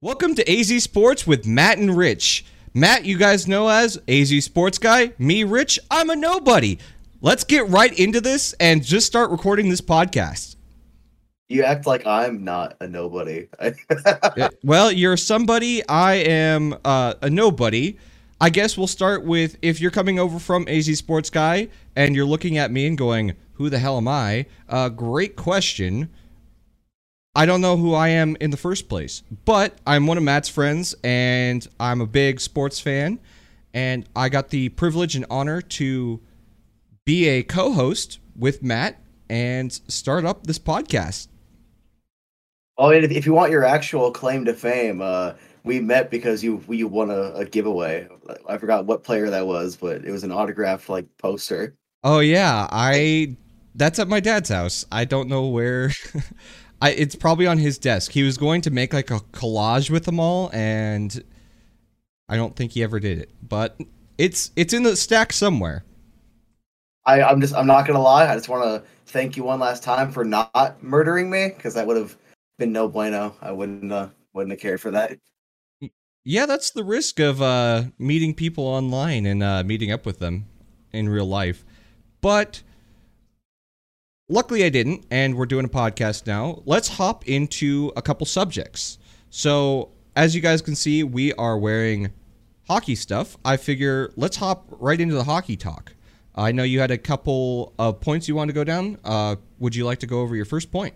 Welcome to AZ Sports with Matt and Rich. Matt, you guys know as AZ Sports Guy. Me, Rich, I'm a nobody. Let's get right into this and just start recording this podcast. You act like I'm not a nobody. Well, you're somebody. I am uh, a nobody. I guess we'll start with if you're coming over from AZ Sports Guy and you're looking at me and going, "Who the hell am I?" Uh, great question. I don't know who I am in the first place, but I'm one of Matt's friends and I'm a big sports fan. And I got the privilege and honor to be a co host with Matt and start up this podcast. oh, and if, you want your actual claim to fame, uh, we met because you you won a, a giveaway. I forgot what player that was, but it was an autographed like poster. Oh yeah, I that's at my dad's house. I don't know where. I it's probably on his desk. He was going to make like a collage with them all and I don't think he ever did it. But it's it's in the stack somewhere. I, I'm just I'm not gonna lie. I just want to thank you one last time for not murdering me because that would have been no bueno. I wouldn't uh, wouldn't have cared for that. Yeah, that's the risk of uh meeting people online and uh meeting up with them in real life. But luckily I didn't and we're doing a podcast now. Let's hop into a couple subjects. So, as you guys can see, we are wearing hockey stuff. I figure let's hop right into the hockey talk. I know you had a couple of points you want to go down. Uh, would you like to go over your first point?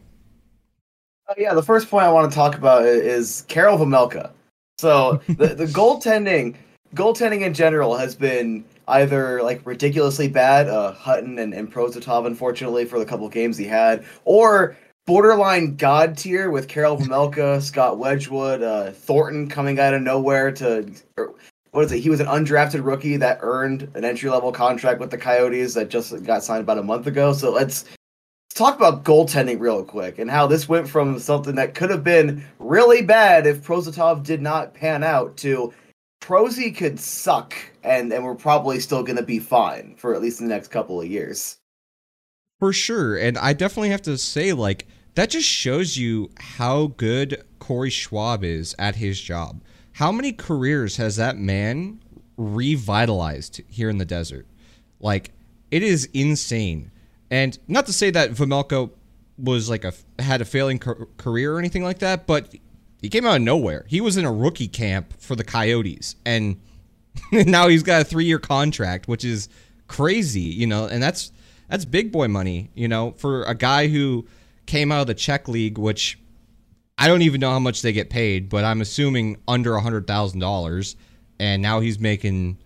Oh, yeah, the first point I want to talk about is Karel Vejmelka. So the the goaltending, goaltending in general has been either like ridiculously bad, uh, Hutton and, and Prosvetov, unfortunately, for the couple games he had, or borderline god tier with Karel Vejmelka, Scott Wedgewood, uh, Thornton coming out of nowhere to. Or, what is it? He was an undrafted rookie that earned an entry level contract with the Coyotes that just got signed about a month ago. So let's let's talk about goaltending real quick and how this went from something that could have been really bad if Prosvetov did not pan out to Prosy could suck and and we're probably still going to be fine for at least the next couple of years. For sure. And I definitely have to say, like, that just shows you how good Corey Schwab is at his job. How many careers has that man revitalized here in the desert? Like, it is insane. And not to say that Vejmelka was like a had a failing ca- career or anything like that, but he came out of nowhere. He was in a rookie camp for the Coyotes, and now he's got a three year contract, which is crazy, you know, and that's that's big boy money, you know, for a guy who came out of the Czech league, which I don't even know how much they get paid, but I'm assuming under a hundred thousand dollars, and now he's making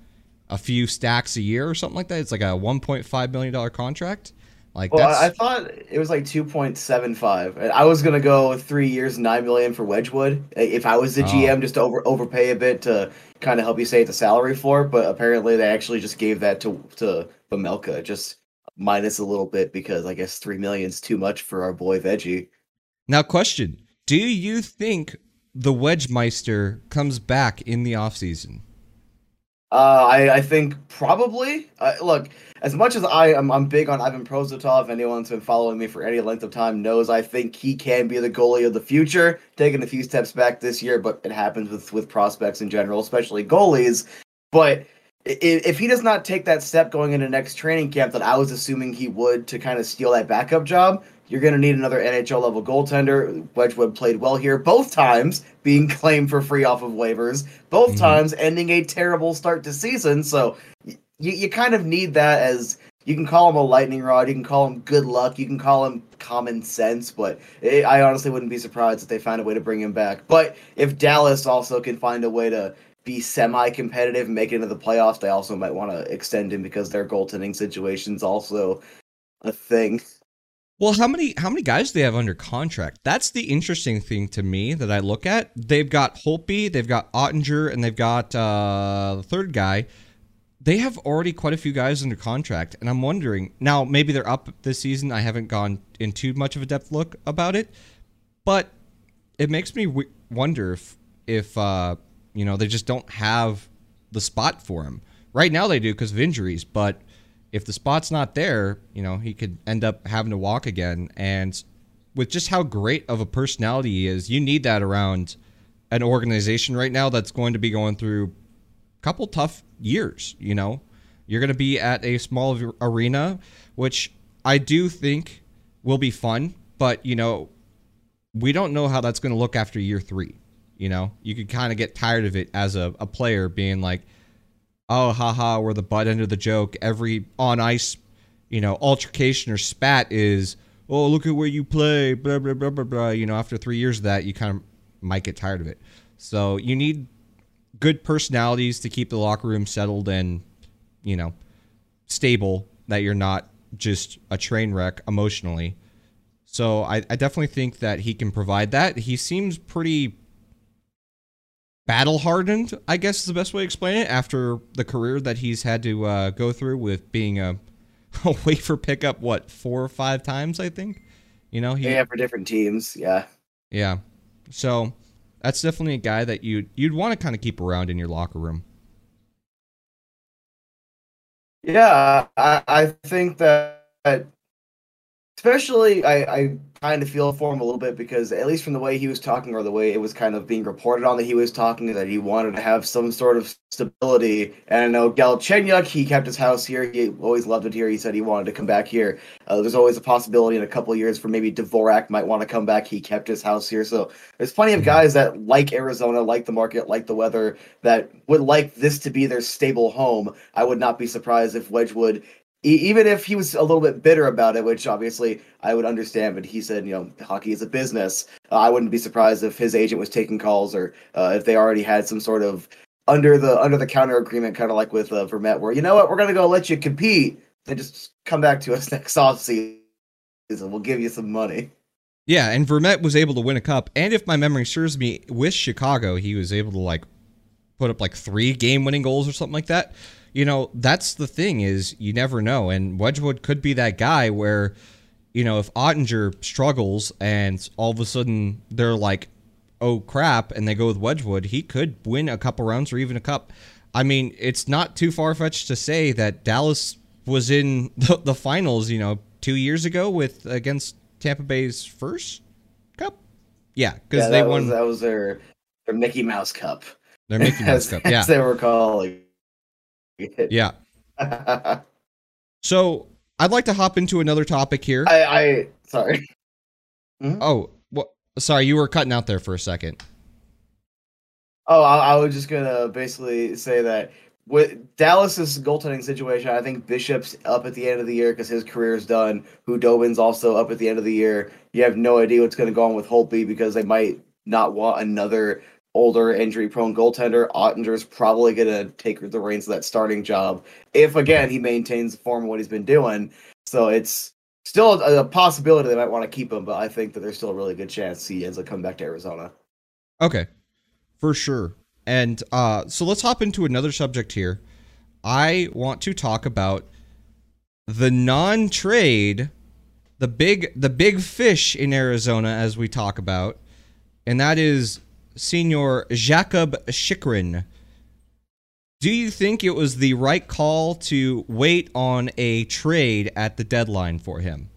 a few stacks a year or something like that. It's like a 1.5 million dollar contract. Like Well, that's I, thought it was like 2.75. I was going to go 3 years 9 million for Wedgewood if I was the Oh. GM just to over overpay a bit to kind of help you save the salary for, it, but apparently they actually just gave that to to Vejmelka just minus a little bit because I guess 3 million's too much for our boy Veggie. now question: Do you think the Wedgemeister comes back in the offseason? Uh, I, I think probably. Uh, look, as much as I am, I'm big on Ivan Prosvetov. Anyone who's been following me for any length of time knows I think he can be the goalie of the future. Taking a few steps back this year, but it happens with with prospects in general, especially goalies. But i- if he does not take that step going into next training camp that I was assuming he would to kind of steal that backup job, you're going to need another NHL level goaltender. Wedgewood played well here both times, being claimed for free off of waivers, both Mhm. times ending a terrible start to season. So y- you, you kind of need that as you can call him a lightning rod, you can call him good luck, you can call him common sense, but it, I honestly wouldn't be surprised if they find a way to bring him back. But if Dallas also can find a way to be semi-competitive and make it into the playoffs, they also might want to extend him because their goaltending situation's also a thing. Well, how many how many guys do they have under contract? That's the interesting thing to me that I look at. They've got Holtby, they've got Oettinger, and they've got uh, the third guy. They have already quite a few guys under contract, and I'm wondering now. Maybe they're up this season. I haven't gone in too much of a depth look about it, but it makes me w- wonder if if uh, you know they just don't have the spot for him right now. They do because of injuries, but if the spot's not there, you know, he could end up having to walk again. And with just how great of a personality he is, you need that around an organization right now that's going to be going through a couple tough years. You know, you're going to be at a small arena, which I do think will be fun, but you know, we don't know how that's going to look after year three. You know, you could kind of get tired of it as a, a player being like, oh, haha, we're the butt end of the joke. Every on ice, you know, altercation or spat is, oh, look at where you play, blah, blah, blah, blah, blah. You know, after three years of that, you kind of might get tired of it. So you need good personalities to keep the locker room settled and, you know, stable, that you're not just a train wreck emotionally. So I, I definitely think that he can provide that. He seems pretty battle hardened, I guess is the best way to explain it, after the career that he's had to uh, go through with being a, a waiver pickup, what, four or five times, I think? You know, he, yeah, for different teams, yeah. Yeah. So that's definitely a guy that you'd, you'd want to kind of keep around in your locker room. Yeah, I, I think that especially I, I kind of feel for him a little bit because at least from the way he was talking or the way it was kind of being reported on that he was talking that he wanted to have some sort of stability. And I know Galchenyuk, he kept his house here. He always loved it here. He said he wanted to come back here. Uh, there's always a possibility in a couple years for maybe Dvorak might want to come back. He kept his house here. So there's plenty of guys that like Arizona, like the market, like the weather, that would like this to be their stable home. I would not be surprised if Wedgewood even if he was a little bit bitter about it, which obviously I would understand, but he said, you know, hockey is a business. Uh, I wouldn't be surprised if his agent was taking calls or uh, if they already had some sort of under the under the counter agreement, kind of like with uh, Vermette, where you know what, we're gonna go let you compete, then just come back to us next off season. We'll give you some money. Yeah, and Vermette was able to win a cup, and if my memory serves me, with Chicago, he was able to like put up like three game-winning goals or something like that you know, that's the thing is you never know. And Wedgewood could be that guy where, you know, if Oettinger struggles and all of a sudden they're like, oh crap, and they go with Wedgewood, he could win a couple rounds or even a cup. I mean, it's not too far fetched to say that Dallas was in the, the finals, you know, two years ago with against Tampa Bay's first cup. Yeah, because yeah, they won. Was, that was their their Mickey Mouse Cup. Their Mickey Mouse Cup. Yeah, they were calling yeah. so I'd like to hop into another topic here. I, I sorry. Mm-hmm. Oh, well, sorry, you were cutting out there for a second. Oh, I, I was just gonna basically say that with Dallas's goaltending situation, I think Bishop's up at the end of the year because his career is done. Khudobin's also up at the end of the year. You have no idea what's going to go on with Holtby because they might not want another older, injury prone goaltender. Oettinger's probably going to take the reins of that starting job if, again, he maintains the form of what he's been doing. So it's still a, a possibility they might want to keep him, but I think that there's still a really good chance he ends up coming back to Arizona. Okay, for sure. And uh, so let's hop into another subject here. I want to talk about the non-trade, the big the big fish in Arizona as we talk about, and that is Senor Jacob Chychrun. Do you think it was the right call to wait on a trade at the deadline for him?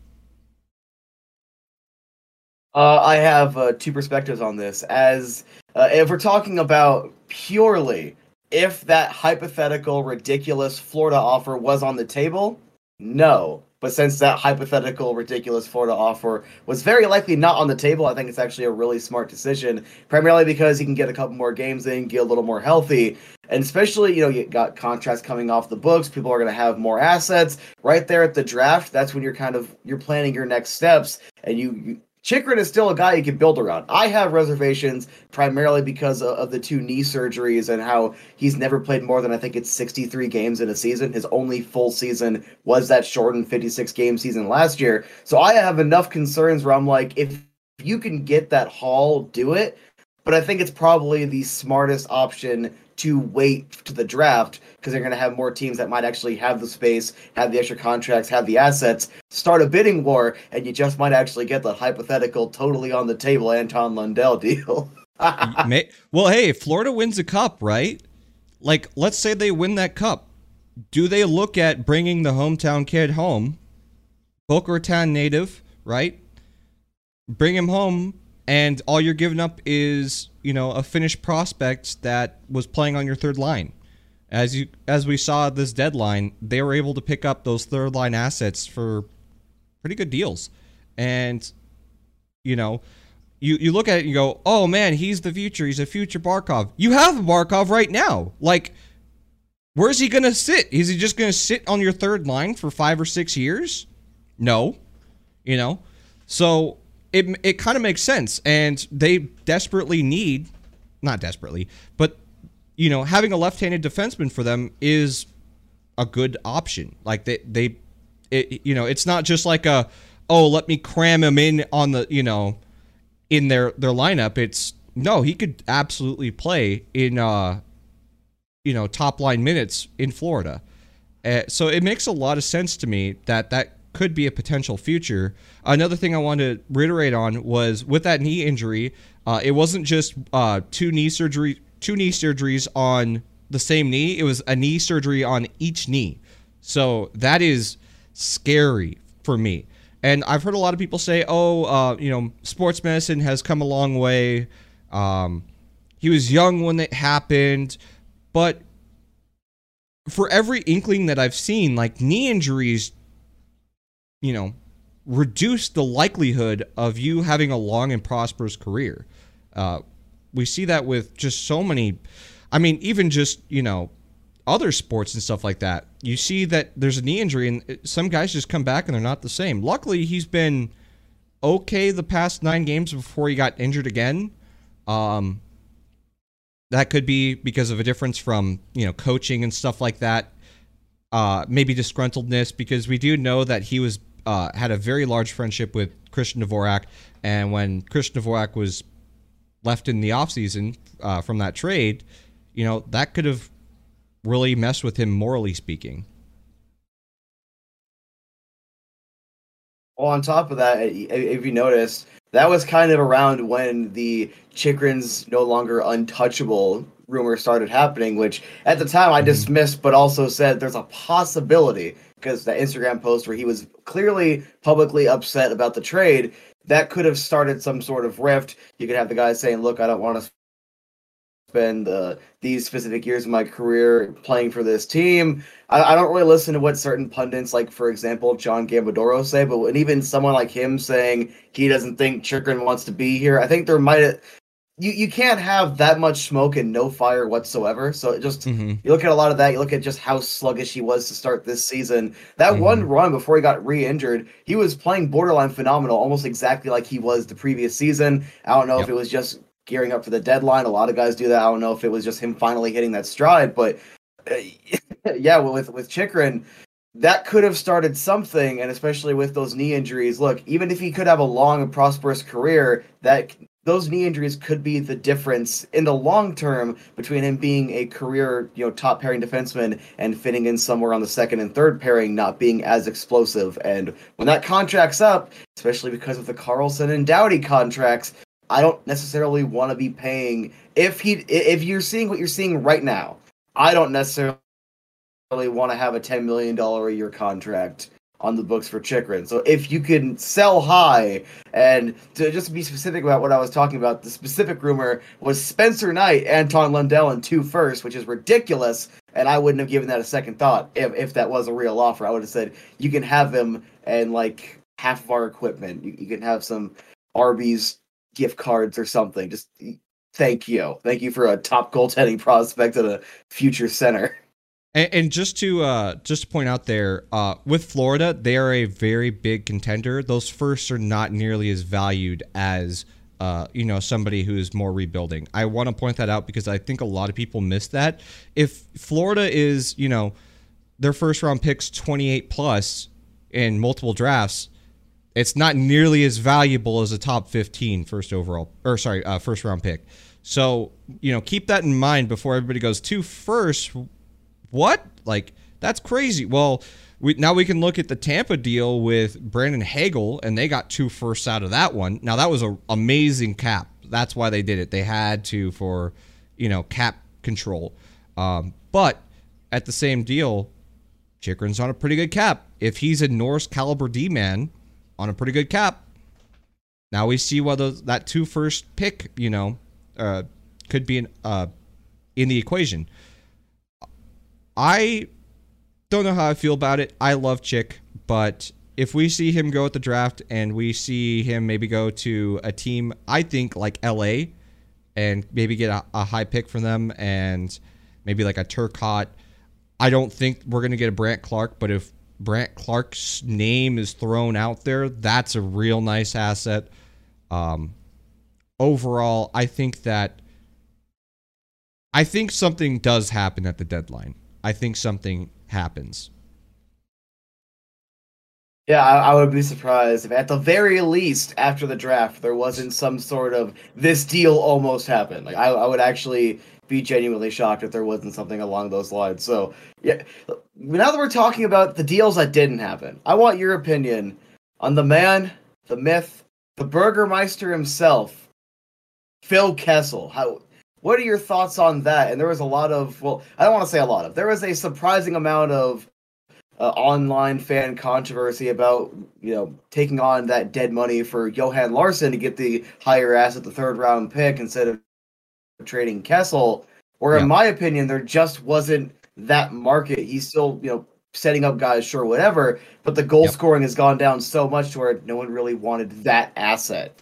Uh, I have uh, two perspectives on this. As uh, if we're talking about purely if that hypothetical, ridiculous Florida offer was on the table, no. But since that hypothetical, ridiculous Florida offer was very likely not on the table, I think it's actually a really smart decision. Primarily because he can get a couple more games in, get a little more healthy, and especially you know you got contracts coming off the books. People are going to have more assets right there at the draft. That's when you're kind of you're planning your next steps, and you, you Chychrun is still a guy you can build around. I have reservations primarily because of, the two knee surgeries and how he's never played more than I think it's 63 games in a season. His only full season was that shortened 56 game season last year. So I have enough concerns where I'm like, if you can get that haul, do it. But I think it's probably the smartest option to wait to the draft because they're going to have more teams that might actually have the space, have the extra contracts, have the assets, start a bidding war, and you just might actually get the hypothetical, totally on the table Anton Lundell deal. well, hey, Florida wins a cup, right? Like, let's say they win that cup. Do they look at bringing the hometown kid home, Boca Raton native, right? Bring him home and all you're giving up is you know a finished prospect that was playing on your third line. As you as we saw this deadline, they were able to pick up those third line assets for pretty good deals, and you know. You, you look at it and you go, oh man, he's the future. He's a future Barkov. You have a Barkov right now. Like, where's he going to sit? Is he just going to sit on your third line for five or six years? No. You know? So it it kind of makes sense, and they desperately need, not desperately, but you know, having a left-handed defenseman for them is a good option. Like they they, it, you know, it's not just like a oh let me cram him in on the you know, in their their lineup. It's no, he could absolutely play in uh, you know, top line minutes in Florida. Uh, so it makes a lot of sense to me that that could be a potential future. Another thing I wanted to reiterate on was with that knee injury, uh, it wasn't just uh, two knee surgery, two knee surgeries on the same knee. It was a knee surgery on each knee. So that is scary for me. And I've heard a lot of people say, "Oh, uh, you know, sports medicine has come a long way." Um, he was young when it happened, but for every inkling that I've seen, like knee injuries you know, reduce the likelihood of you having a long and prosperous career. Uh, we see that with just so many. I mean, even just you know, other sports and stuff like that. You see that there's a knee injury, and some guys just come back and they're not the same. Luckily, he's been okay the past nine games before he got injured again. Um, that could be because of a difference from you know coaching and stuff like that. Uh, maybe disgruntledness because we do know that he was uh, had a very large friendship with Christian Dvorak, and when Christian Dvorak was left in the offseason uh, from that trade, you know, that could have really messed with him morally speaking. Well, on top of that, if you noticed, that was kind of around when the Chychrun's no longer untouchable rumor started happening, which at the time I dismissed, but also said there's a possibility because that Instagram post where he was clearly publicly upset about the trade, that could have started some sort of rift. You could have the guy saying, "Look, I don't want to spend uh, these specific years of my career playing for this team." I, I, don't really listen to what certain pundits, like for example John Gambadoro, say, but even someone like him saying he doesn't think Chychrun wants to be here, I think there might you, you can't have that much smoke and no fire whatsoever. So it just mm-hmm. you look at a lot of that. You look at just how sluggish he was to start this season. That mm-hmm. one run before he got re-injured, he was playing borderline phenomenal, almost exactly like he was the previous season. I don't know yep. if it was just gearing up for the deadline. A lot of guys do that. I don't know if it was just him finally hitting that stride, but uh, yeah, with with Chychrun, that could have started something, and especially with those knee injuries. Look, even if he could have a long and prosperous career, that those knee injuries could be the difference in the long term between him being a career, you know, top pairing defenseman and fitting in somewhere on the second and third pairing, not being as explosive. And when that contract's up, especially because of the Carlson and Doughty contracts, I don't necessarily want to be paying if he if you're seeing what you're seeing right now. I don't necessarily want to have a ten million dollar a year contract on the books for Chychrun. So if you can sell high, and to just be specific about what I was talking about, the specific rumor was Spencer Knight, Anton Lundell, and two first, which is ridiculous. And I wouldn't have given that a second thought if, if that was a real offer. I would have said you can have them and like half of our equipment. You, you can have some Arby's gift cards or something. Just thank you, thank you for a top goaltending prospect at a future center. And, and just to uh, just to point out there, uh, with Florida, they are a very big contender. Those firsts are not nearly as valued as uh, you know somebody who's more rebuilding. I want to point that out because I think a lot of people miss that. If Florida is you know their first round picks 28 plus in multiple drafts, it's not nearly as valuable as a top 15 first overall or sorry uh, first round pick. So you know keep that in mind before everybody goes to first what? Like that's crazy. Well, we, now we can look at the Tampa deal with Brandon Hagel, and they got two firsts out of that one. Now that was an amazing cap. That's why they did it. They had to for, you know, cap control. Um, but at the same deal, Chychrun's on a pretty good cap. If he's a Norris caliber D man on a pretty good cap, Now we see whether that two first pick, you know, uh, could be uh, in the equation. I don't know how I feel about it. I love Chick, but if we see him go at the draft and we see him maybe go to a team, I think like LA, and maybe get a, a high pick from them and maybe like a Turcotte. I don't think we're gonna get a Brandt Clarke, but if Brandt Clarke's name is thrown out there, that's a real nice asset. Um, overall, I think that I think something does happen at the deadline. I think something happens. Yeah, I, I, would be surprised if, at the very least, after the draft, there wasn't some sort of this deal almost happened. Like, I, I would actually be genuinely shocked if there wasn't something along those lines. So, yeah, now that we're talking about the deals that didn't happen, I want your opinion on the man, the myth, the Burgermeister himself, Phil Kessel. How? What are your thoughts on that? And there was a lot of, well, I don't want to say a lot of. There was a surprising amount of uh, online fan controversy about you know taking on that dead money for Johan Larsson to get the higher asset, the third round pick instead of trading Kessel. Or yeah. in my opinion, there just wasn't that market. He's still you know setting up guys, sure, whatever. But the goal yep. scoring has gone down so much to where no one really wanted that asset.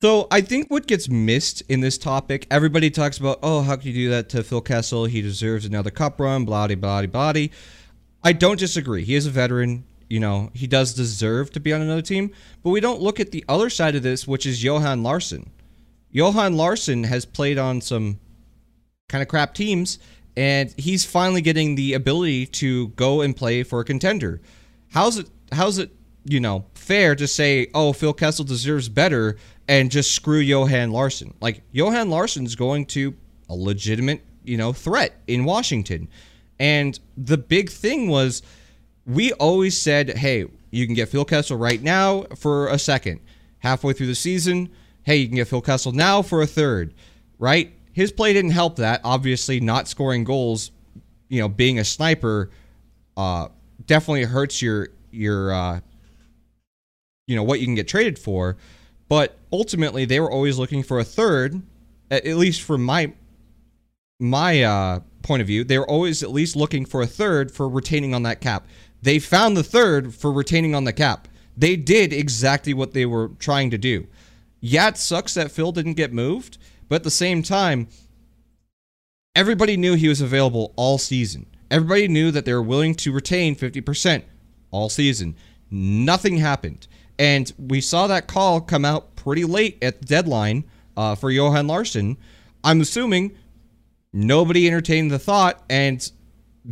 So I think what gets missed in this topic, everybody talks about, oh, how can you do that to Phil Kessel? He deserves another cup run, blah, blah, blah, blah. I don't disagree. He is a veteran. You know, he does deserve to be on another team. But we don't look at the other side of this, which is Johan Larsson. Johan Larsson has played on some kind of crap teams, and he's finally getting the ability to go and play for a contender. How's it? How's it? You know, fair to say, oh, Phil Kessel deserves better, and just screw Johan Larsson. Like Johan Larsson's going to a legitimate, you know, threat in Washington. And the big thing was we always said, hey, you can get Phil Kessel right now for a second. Halfway through the season, hey, you can get Phil Kessel now for a third, right? His play didn't help that. Obviously, not scoring goals, you know, being a sniper, uh, definitely hurts your your uh, you know what you can get traded for. But ultimately, they were always looking for a third, at least from my my uh, point of view, they were always at least looking for a third for retaining on that cap. They found the third for retaining on the cap. They did exactly what they were trying to do. Yeah, it sucks that Phil didn't get moved, but at the same time, everybody knew he was available all season. Everybody knew that they were willing to retain 50% all season. Nothing happened. And we saw that call come out pretty late at the deadline uh, for Johan Larsson. I'm assuming Nobody entertained the thought, and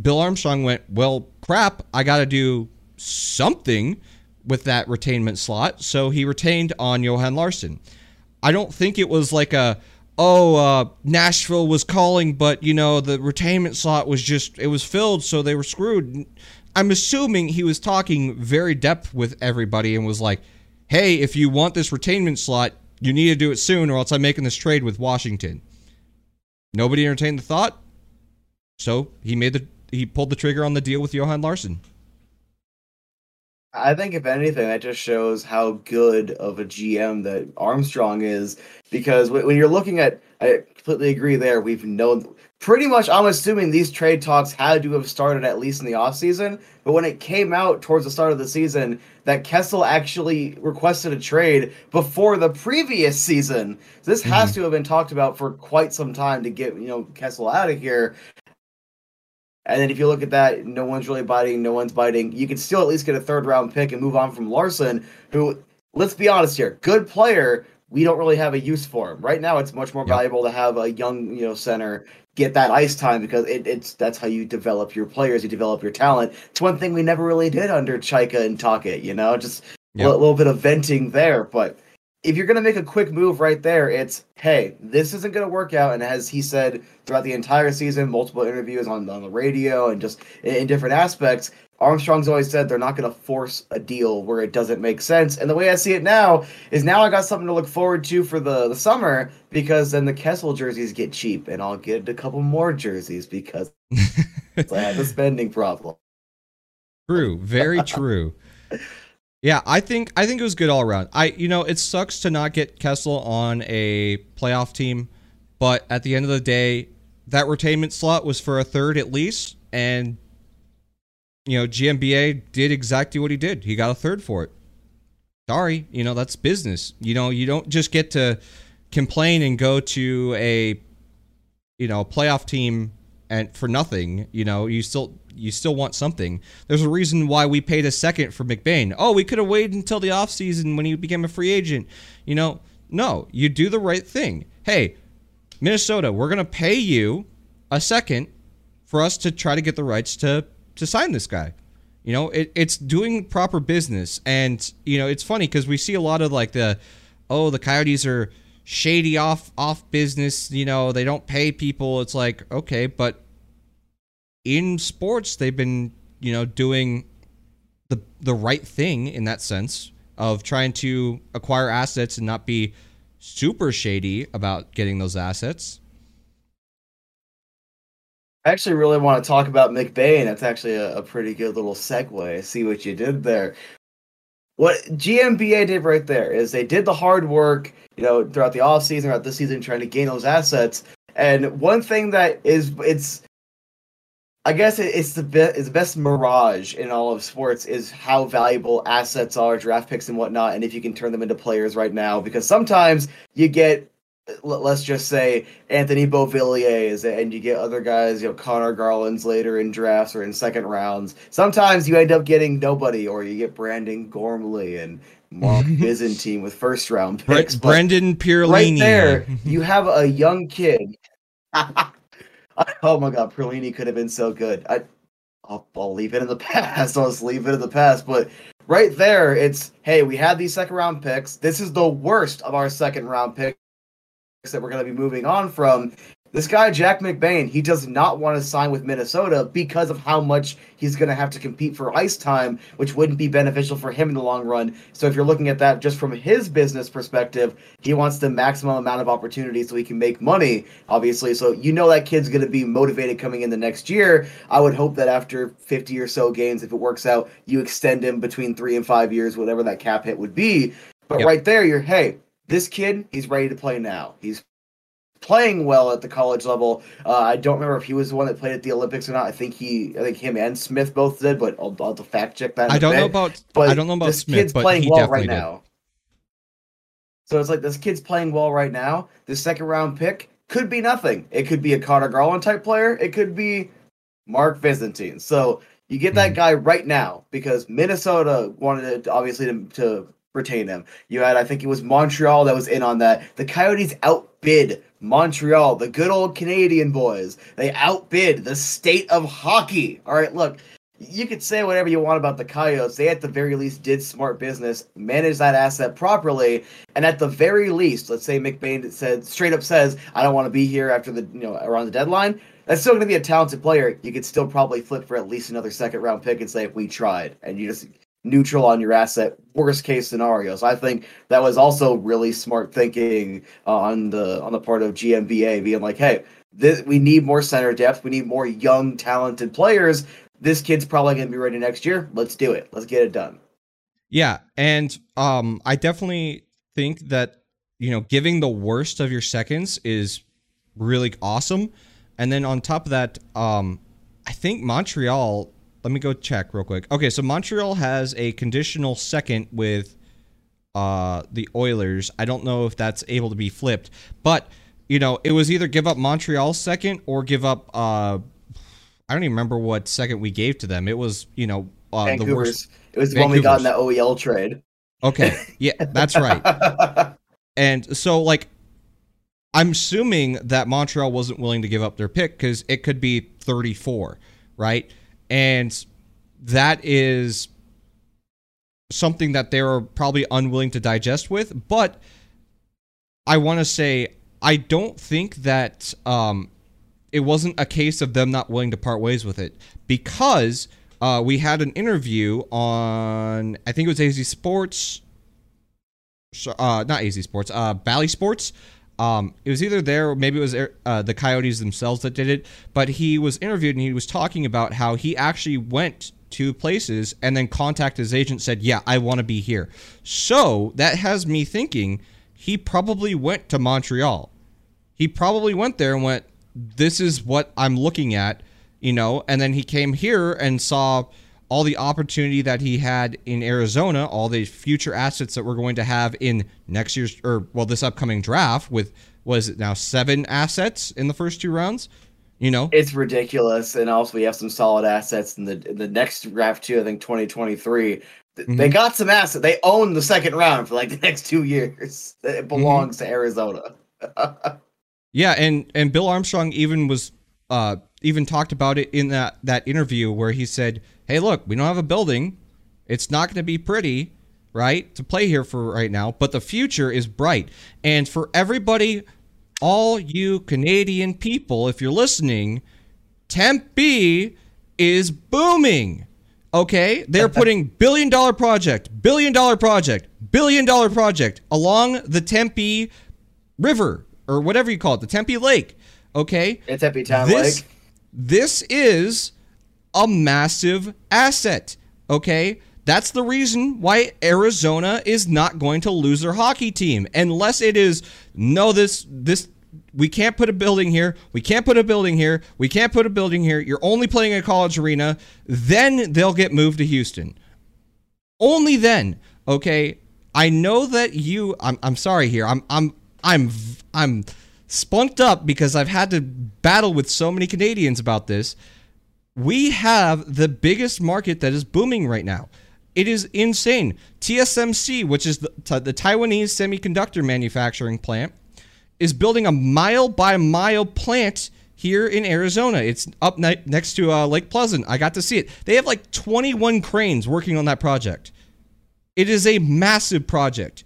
Bill Armstrong went, Well, crap, I got to do something with that retainment slot. So he retained on Johan Larsson. I don't think it was like a, oh, uh, Nashville was calling, but, you know, the retainment slot was just, it was filled, so they were screwed. I'm assuming he was talking very depth with everybody and was like, hey, if you want this retainment slot, you need to do it soon, or else I'm making this trade with Washington. Nobody entertained the thought, so he made the he pulled the trigger on the deal with Johan Larsson. I think if anything, that just shows how good of a GM that Armstrong is. Because when you're looking at, I completely agree. There, we've known pretty much. I'm assuming these trade talks had to have started at least in the off season. But when it came out towards the start of the season that Kessel actually requested a trade before the previous season, this mm-hmm. has to have been talked about for quite some time to get you know Kessel out of here. And then if you look at that, no one's really biting, no one's biting. You can still at least get a third round pick and move on from Larsson, who, let's be honest here, good player. We don't really have a use for him right now. It's much more yep. valuable to have a young, you know, center get that ice time because it, it's that's how you develop your players, you develop your talent. It's one thing we never really did under Chayka and Tocchet, you know, just yep. a little bit of venting there, but if you're going to make a quick move right there, it's hey, this isn't going to work out. And as he said throughout the entire season, multiple interviews on, on the radio and just in, in different aspects, Armstrong's always said they're not going to force a deal where it doesn't make sense. And the way I see it now is now I got something to look forward to for the, the summer because then the Kessel jerseys get cheap and I'll get a couple more jerseys because I have a spending problem. True, very true. Yeah, I think I think it was good all around. I you know it sucks to not get Kessel on a playoff team, but at the end of the day, that retainment slot was for a third at least, and you know GMBA did exactly what he did. He got a third for it. Sorry, you know that's business. You know you don't just get to complain and go to a you know playoff team and for nothing. You know you still you still want something. There's a reason why we paid a second for McBain. Oh, we could have waited until the offseason when he became a free agent. You know, no, you do the right thing. Hey, Minnesota, we're going to pay you a second for us to try to get the rights to to sign this guy. You know, it, it's doing proper business, and you know, it's funny because we see a lot of like the, oh, the Coyotes are shady off off business. You know, they don't pay people. It's like okay, but in sports, they've been you know doing the the right thing in that sense of trying to acquire assets and not be super shady about getting those assets. I actually really want to talk about McBain. That's actually a, a pretty good little segue. See what you did there. What GMBA did right there is they did the hard work, you know, throughout the offseason, throughout the season, trying to gain those assets. And one thing that is it's I guess it's the best it's the best mirage in all of sports is how valuable assets are, draft picks and whatnot, and if you can turn them into players right now. Because sometimes you get let's just say Anthony Beauvilliers and you get other guys, you know, Conor Garland's later in drafts or in second rounds. Sometimes you end up getting nobody or you get Brandon Gormley and Mark Visentin with first round picks. Brendan Perlini. Right there, you have a young kid. oh my god, Perlini could have been so good. I I'll, I'll leave it in the past. I'll just leave it in the past. But right there, it's hey, we had these second round picks. This is the worst of our second round picks that we're going to be moving on from. This guy, Jack McBain, he does not want to sign with Minnesota because of how much he's going to have to compete for ice time, which wouldn't be beneficial for him in the long run. So, if you're looking at that just from his business perspective, he wants the maximum amount of opportunity so he can make money, obviously. So, you know that kid's going to be motivated coming in the next year. I would hope that after 50 or so games, if it works out, you extend him between three and five years, whatever that cap hit would be. But yep. right there, you're, hey, this kid, he's ready to play now. He's playing well at the college level. Uh, I don't remember if he was the one that played at the Olympics or not. I think he, I think him and Smith both did, but I'll, I'll fact check that. I don't know about. But I don't know about this Smith, kid's playing well right did. now. So it's like this kid's playing well right now. This second round pick could be nothing. It could be a Conor Garland type player. It could be Mark Visentin. So you get that mm. guy right now because Minnesota wanted to, obviously to, to retain him. You had, I think it was Montreal that was in on that. The Coyotes outbid Montreal, the good old Canadian boys. They outbid the state of hockey. All right, look, you could say whatever you want about the Coyotes. They at the very least did smart business, managed that asset properly, and at the very least, let's say McBain said straight up says, "I don't want to be here after the you know around the deadline." That's still going to be a talented player. You could still probably flip for at least another second round pick and say, "If "We tried," and you just neutral on your asset worst case scenarios. I think that was also really smart thinking on the on the part of gmba being like hey this, we need more center depth. We need more young talented players. This kid's probably going to be ready next year. Let's do it. Let's get it done. Yeah and um i definitely think that you know giving the worst of your seconds is really awesome. And then on top of that um i think montreal let me go check real quick. Okay, so Montreal has a conditional second with uh, the Oilers. I don't know if that's able to be flipped, but you know, it was either give up Montreal's second or give up. Uh, I don't even remember what second we gave to them. It was you know uh, the worst. It was the one we got in the OEL trade. Okay, yeah, that's right. and so like I'm assuming that Montreal wasn't willing to give up their pick because it could be 34, right? And that is something that they're probably unwilling to digest with. But I want to say, I don't think that um, it wasn't a case of them not willing to part ways with it because uh, we had an interview on, I think it was AZ Sports, uh, not AZ Sports, uh, Bally Sports um, it was either there or maybe it was uh, the Coyotes themselves that did it. But he was interviewed and he was talking about how he actually went to places and then contacted his agent said, "Yeah, I want to be here." So, that has me thinking he probably went to Montreal. He probably went there and went, "This is what I'm looking at." You know, and then he came here and saw all the opportunity that he had in Arizona, all the future assets that we're going to have in next year's or well this upcoming draft with was it now seven assets in the first two rounds? You know, it's ridiculous, and also we have some solid assets in the in the next draft too. I think 2023. Mm-hmm. They got some assets. They own the second round for like the next two years. It mm-hmm. belongs mm-hmm. to Arizona. yeah, and and Bill Armstrong even was uh even talked about it in that that interview where he said, "Hey, look, we don't have a building. It's not going to be pretty, right, to play here for right now, but the future is bright." And for everybody, all you Canadian people, if you're listening, Tempe is booming. Okay? They're putting billion dollar project, billion dollar project, billion dollar project along the Tempe River or whatever you call it, the Tempe Lake. Okay? It's Tempe Town this, Lake this is a massive asset. Okay. That's the reason why Arizona is not going to lose their hockey team unless it is no this this we can't put a building here. We can't put a building here. We can't put a building here. You're only playing a college arena. Then they'll get moved to Houston. Only then. Okay. I know that you I'm I'm sorry here. I'm I'm I'm I'm spunked up because I've had to battle with so many Canadians about this. We have the biggest market that is booming right now. It is insane. TSMC, which is the, the Taiwanese semiconductor manufacturing plant, is building a mile by mile plant here in Arizona. It's up ne- next to uh, Lake Pleasant. I got to see it. They have like 21 cranes working on that project. It is a massive project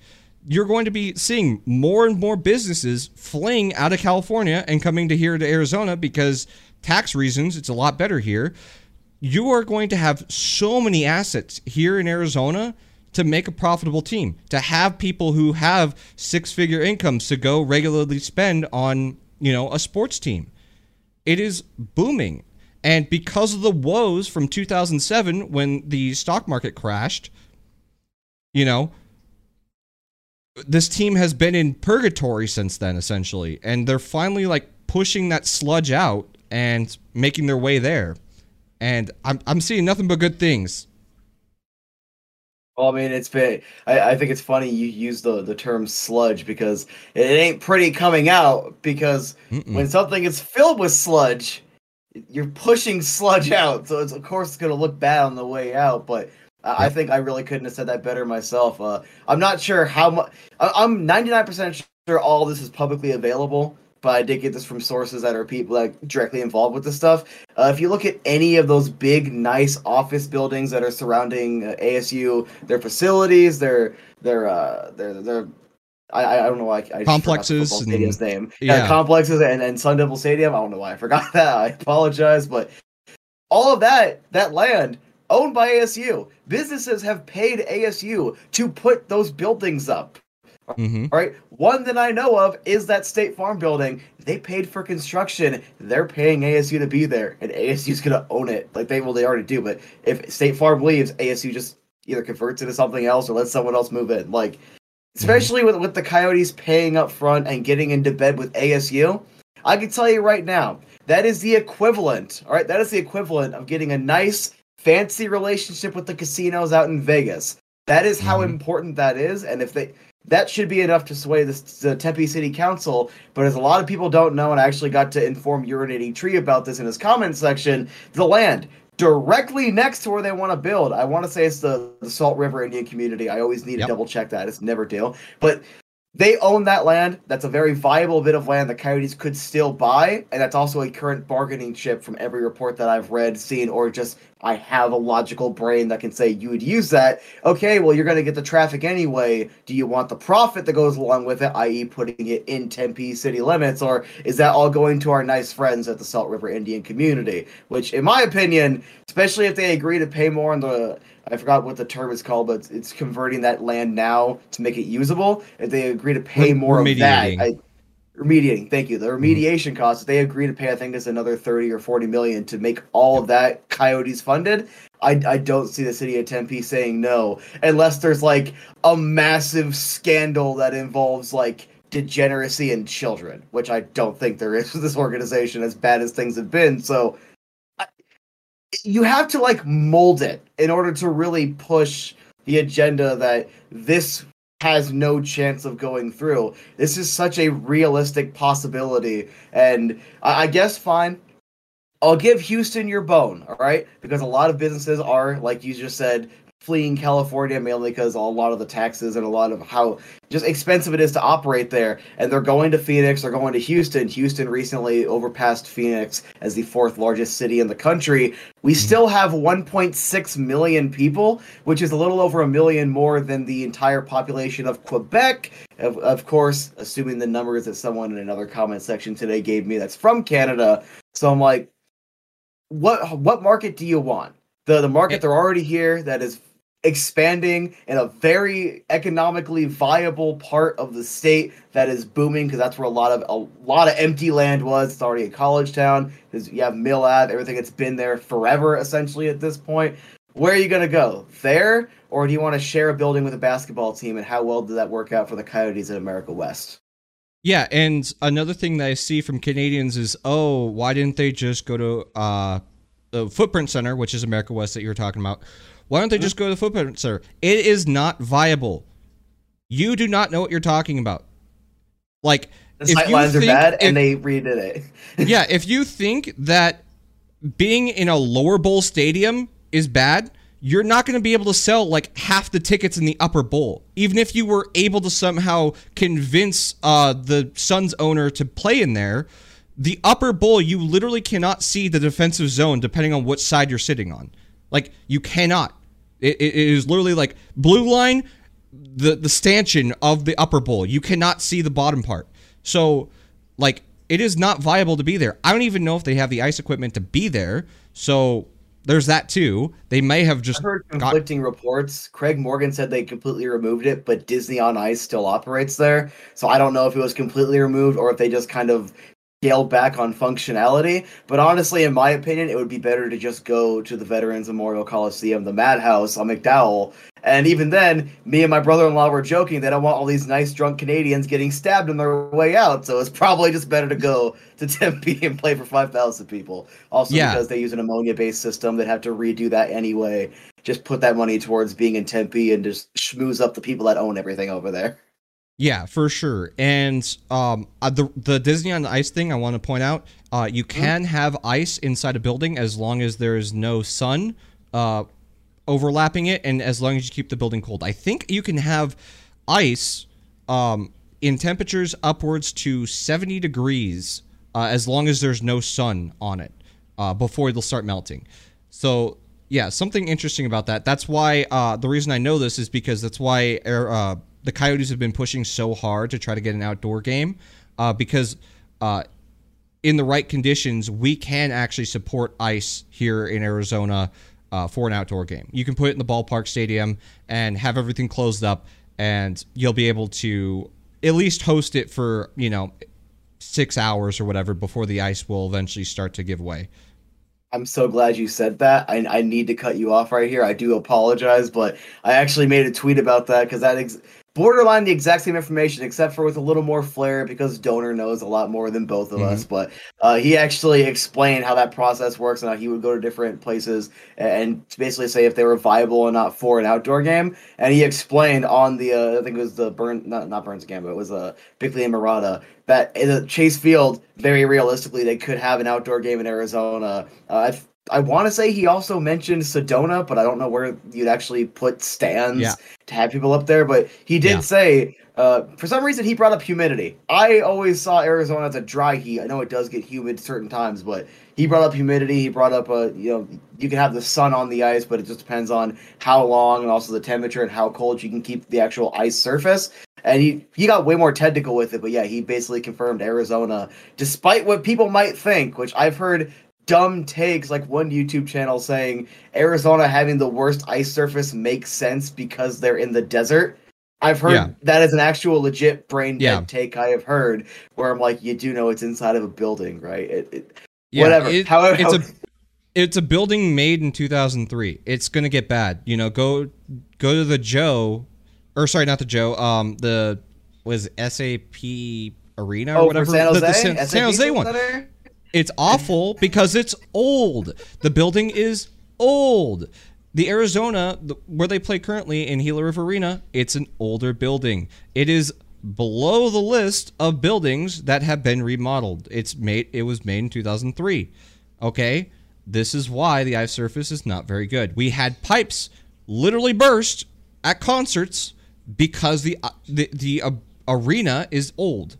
you're going to be seeing more and more businesses fleeing out of California and coming to here to Arizona because tax reasons, it's a lot better here. You are going to have so many assets here in Arizona to make a profitable team, to have people who have six figure incomes to go regularly spend on, you know, a sports team. It is booming. And because of the woes from 2007 when the stock market crashed, you know, this team has been in purgatory since then, essentially, and they're finally like pushing that sludge out and making their way there. And I'm I'm seeing nothing but good things. Well, I mean, it's been. I, I think it's funny you use the the term sludge because it ain't pretty coming out. Because Mm-mm. when something is filled with sludge, you're pushing sludge out. So it's of course it's gonna look bad on the way out. But I think I really couldn't have said that better myself. Uh, I'm not sure how much. I'm 99% sure all this is publicly available, but I did get this from sources that are people that directly involved with this stuff. Uh, if you look at any of those big, nice office buildings that are surrounding uh, ASU, their facilities, their their uh, their their I, I don't know why I, I complexes and, stadium's name. Yeah, complexes and, and Sun Devil Stadium. I don't know why I forgot that. I apologize, but all of that that land owned by ASU. Businesses have paid ASU to put those buildings up. Mm-hmm. All right. One that I know of is that State Farm building. They paid for construction. They're paying ASU to be there, and ASU's gonna own it. Like they well, they already do. But if State Farm leaves, ASU just either converts it to something else or lets someone else move in. Like, especially mm-hmm. with with the Coyotes paying up front and getting into bed with ASU. I can tell you right now, that is the equivalent. All right, that is the equivalent of getting a nice fancy relationship with the casinos out in Vegas. That is how mm-hmm. important that is, and if they that should be enough to sway the, the Tempe City Council. But as a lot of people don't know, and I actually got to inform Urinating Tree about this in his comment section, the land directly next to where they want to build. I want to say it's the, the Salt River Indian community. I always need yep. to double check that. It's never do. But they own that land. That's a very viable bit of land the Coyotes could still buy, and that's also a current bargaining chip from every report that I've read, seen, or just I have a logical brain that can say you would use that. Okay, well you're going to get the traffic anyway. Do you want the profit that goes along with it, i.e., putting it in Tempe city limits, or is that all going to our nice friends at the Salt River Indian community? Which, in my opinion, especially if they agree to pay more on the I forgot what the term is called, but it's converting that land now to make it usable. If they agree to pay more of that, I, remediating. Thank you. The mm-hmm. remediation costs they agree to pay. I think is another thirty or forty million to make all of that Coyotes funded. I, I don't see the city of Tempe saying no unless there's like a massive scandal that involves like degeneracy in children, which I don't think there is with this organization as bad as things have been. So you have to like mold it in order to really push the agenda that this has no chance of going through. This is such a realistic possibility, and I, I guess fine. I'll give Houston your bone, all right? Because a lot of businesses are, like you just said, fleeing California mainly because a lot of the taxes and a lot of how just expensive it is to operate there. And they're going to Phoenix, they're going to Houston. Houston recently overpassed Phoenix as the fourth largest city in the country. We mm-hmm. still have 1.6 million people, which is a little over a million more than the entire population of Quebec. Of, of course, assuming the numbers that someone in another comment section today gave me that's from Canada. So I'm like, what what market do you want? The the market they're already here that is expanding in a very economically viable part of the state that is booming because that's where a lot of a lot of empty land was. It's already a college town. You have Mill Ave, everything that's been there forever essentially at this point. Where are you gonna go? There, or do you want to share a building with a basketball team? And how well did that work out for the Coyotes at America West? Yeah, and another thing that I see from Canadians is, oh, why didn't they just go to uh, the Footprint Center, which is America West that you were talking about? Why don't they just go to the footprint center? It is not viable. You do not know what you're talking about. Like the sight lines are bad, if, and they redid it. yeah, if you think that being in a lower bowl stadium is bad, you're not going to be able to sell like half the tickets in the upper bowl. Even if you were able to somehow convince uh, the Suns owner to play in there, the upper bowl you literally cannot see the defensive zone depending on what side you're sitting on. Like you cannot. It, it is literally like blue line, the the stanchion of the upper bowl. You cannot see the bottom part. So, like, it is not viable to be there. I don't even know if they have the ice equipment to be there. So there's that too. They may have just I heard conflicting got... reports. Craig Morgan said they completely removed it, but Disney on Ice still operates there. So I don't know if it was completely removed or if they just kind of scaled back on functionality. But honestly, in my opinion, it would be better to just go to the Veterans Memorial Coliseum, the Madhouse on McDowell. And even then, me and my brother in law were joking that I want all these nice drunk Canadians getting stabbed on their way out. So it's probably just better to go to Tempe and play for 5,000 people. Also, yeah. because they use an ammonia based system, they'd have to redo that anyway. Just put that money towards being in Tempe and just schmooze up the people that own everything over there. Yeah, for sure. And um, uh, the the Disney on the Ice thing, I want to point out, uh, you mm-hmm. can have ice inside a building as long as there is no sun uh, overlapping it, and as long as you keep the building cold. I think you can have ice um, in temperatures upwards to seventy degrees uh, as long as there's no sun on it uh, before it'll start melting. So yeah, something interesting about that. That's why uh, the reason I know this is because that's why air, the Coyotes have been pushing so hard to try to get an outdoor game uh, because uh, in the right conditions, we can actually support ice here in Arizona uh, for an outdoor game. You can put it in the ballpark stadium and have everything closed up, and you'll be able to at least host it for you know six hours or whatever before the ice will eventually start to give way. I'm so glad you said that. I, I need to cut you off right here. I do apologize, but I actually made a tweet about that because that ex- borderline the exact same information except for with a little more flair because donor knows a lot more than both of mm-hmm. us but uh, he actually explained how that process works and how he would go to different places and basically say if they were viable or not for an outdoor game. And he explained on the uh, i think it was the burn not, not burns game but it was uh, bickley and Marotta that in the chase field very realistically they could have an outdoor game in arizona. Uh, I want to say he also mentioned Sedona, but I don't know where you'd actually put stands yeah. to have people up there. But he did yeah. say, uh, for some reason, he brought up humidity. I always saw Arizona as a dry heat. I know it does get humid certain times, but he brought up humidity. He brought up, uh, you know, you can have the sun on the ice, but it just depends on how long and also the temperature and how cold you can keep the actual ice surface. And he, he got way more technical with it, but yeah, he basically confirmed Arizona, despite what people might think, which I've heard dumb takes like one YouTube channel saying Arizona having the worst ice surface makes sense because they're in the desert. I've heard Yeah. that is an actual legit brain dead Yeah. take I have heard where I'm like, you do know it's inside of a building, right? It, it, Yeah, Whatever. it- However- it's a it's a building made in 2003. It's gonna get bad. You know, go go to the Joe, or sorry, not the Joe. Um, the was SAP Arena or oh, whatever. San Jose, the, the San, San Jose one. Center? It's awful because it's old. The building is old. The Arizona, where they play currently in Gila River Arena, it's an older building. It is below the list of buildings that have been remodeled. It's made. It was made in 2003. Okay, this is why the ice surface is not very good. We had pipes literally burst at concerts because the uh, the the uh, arena is old.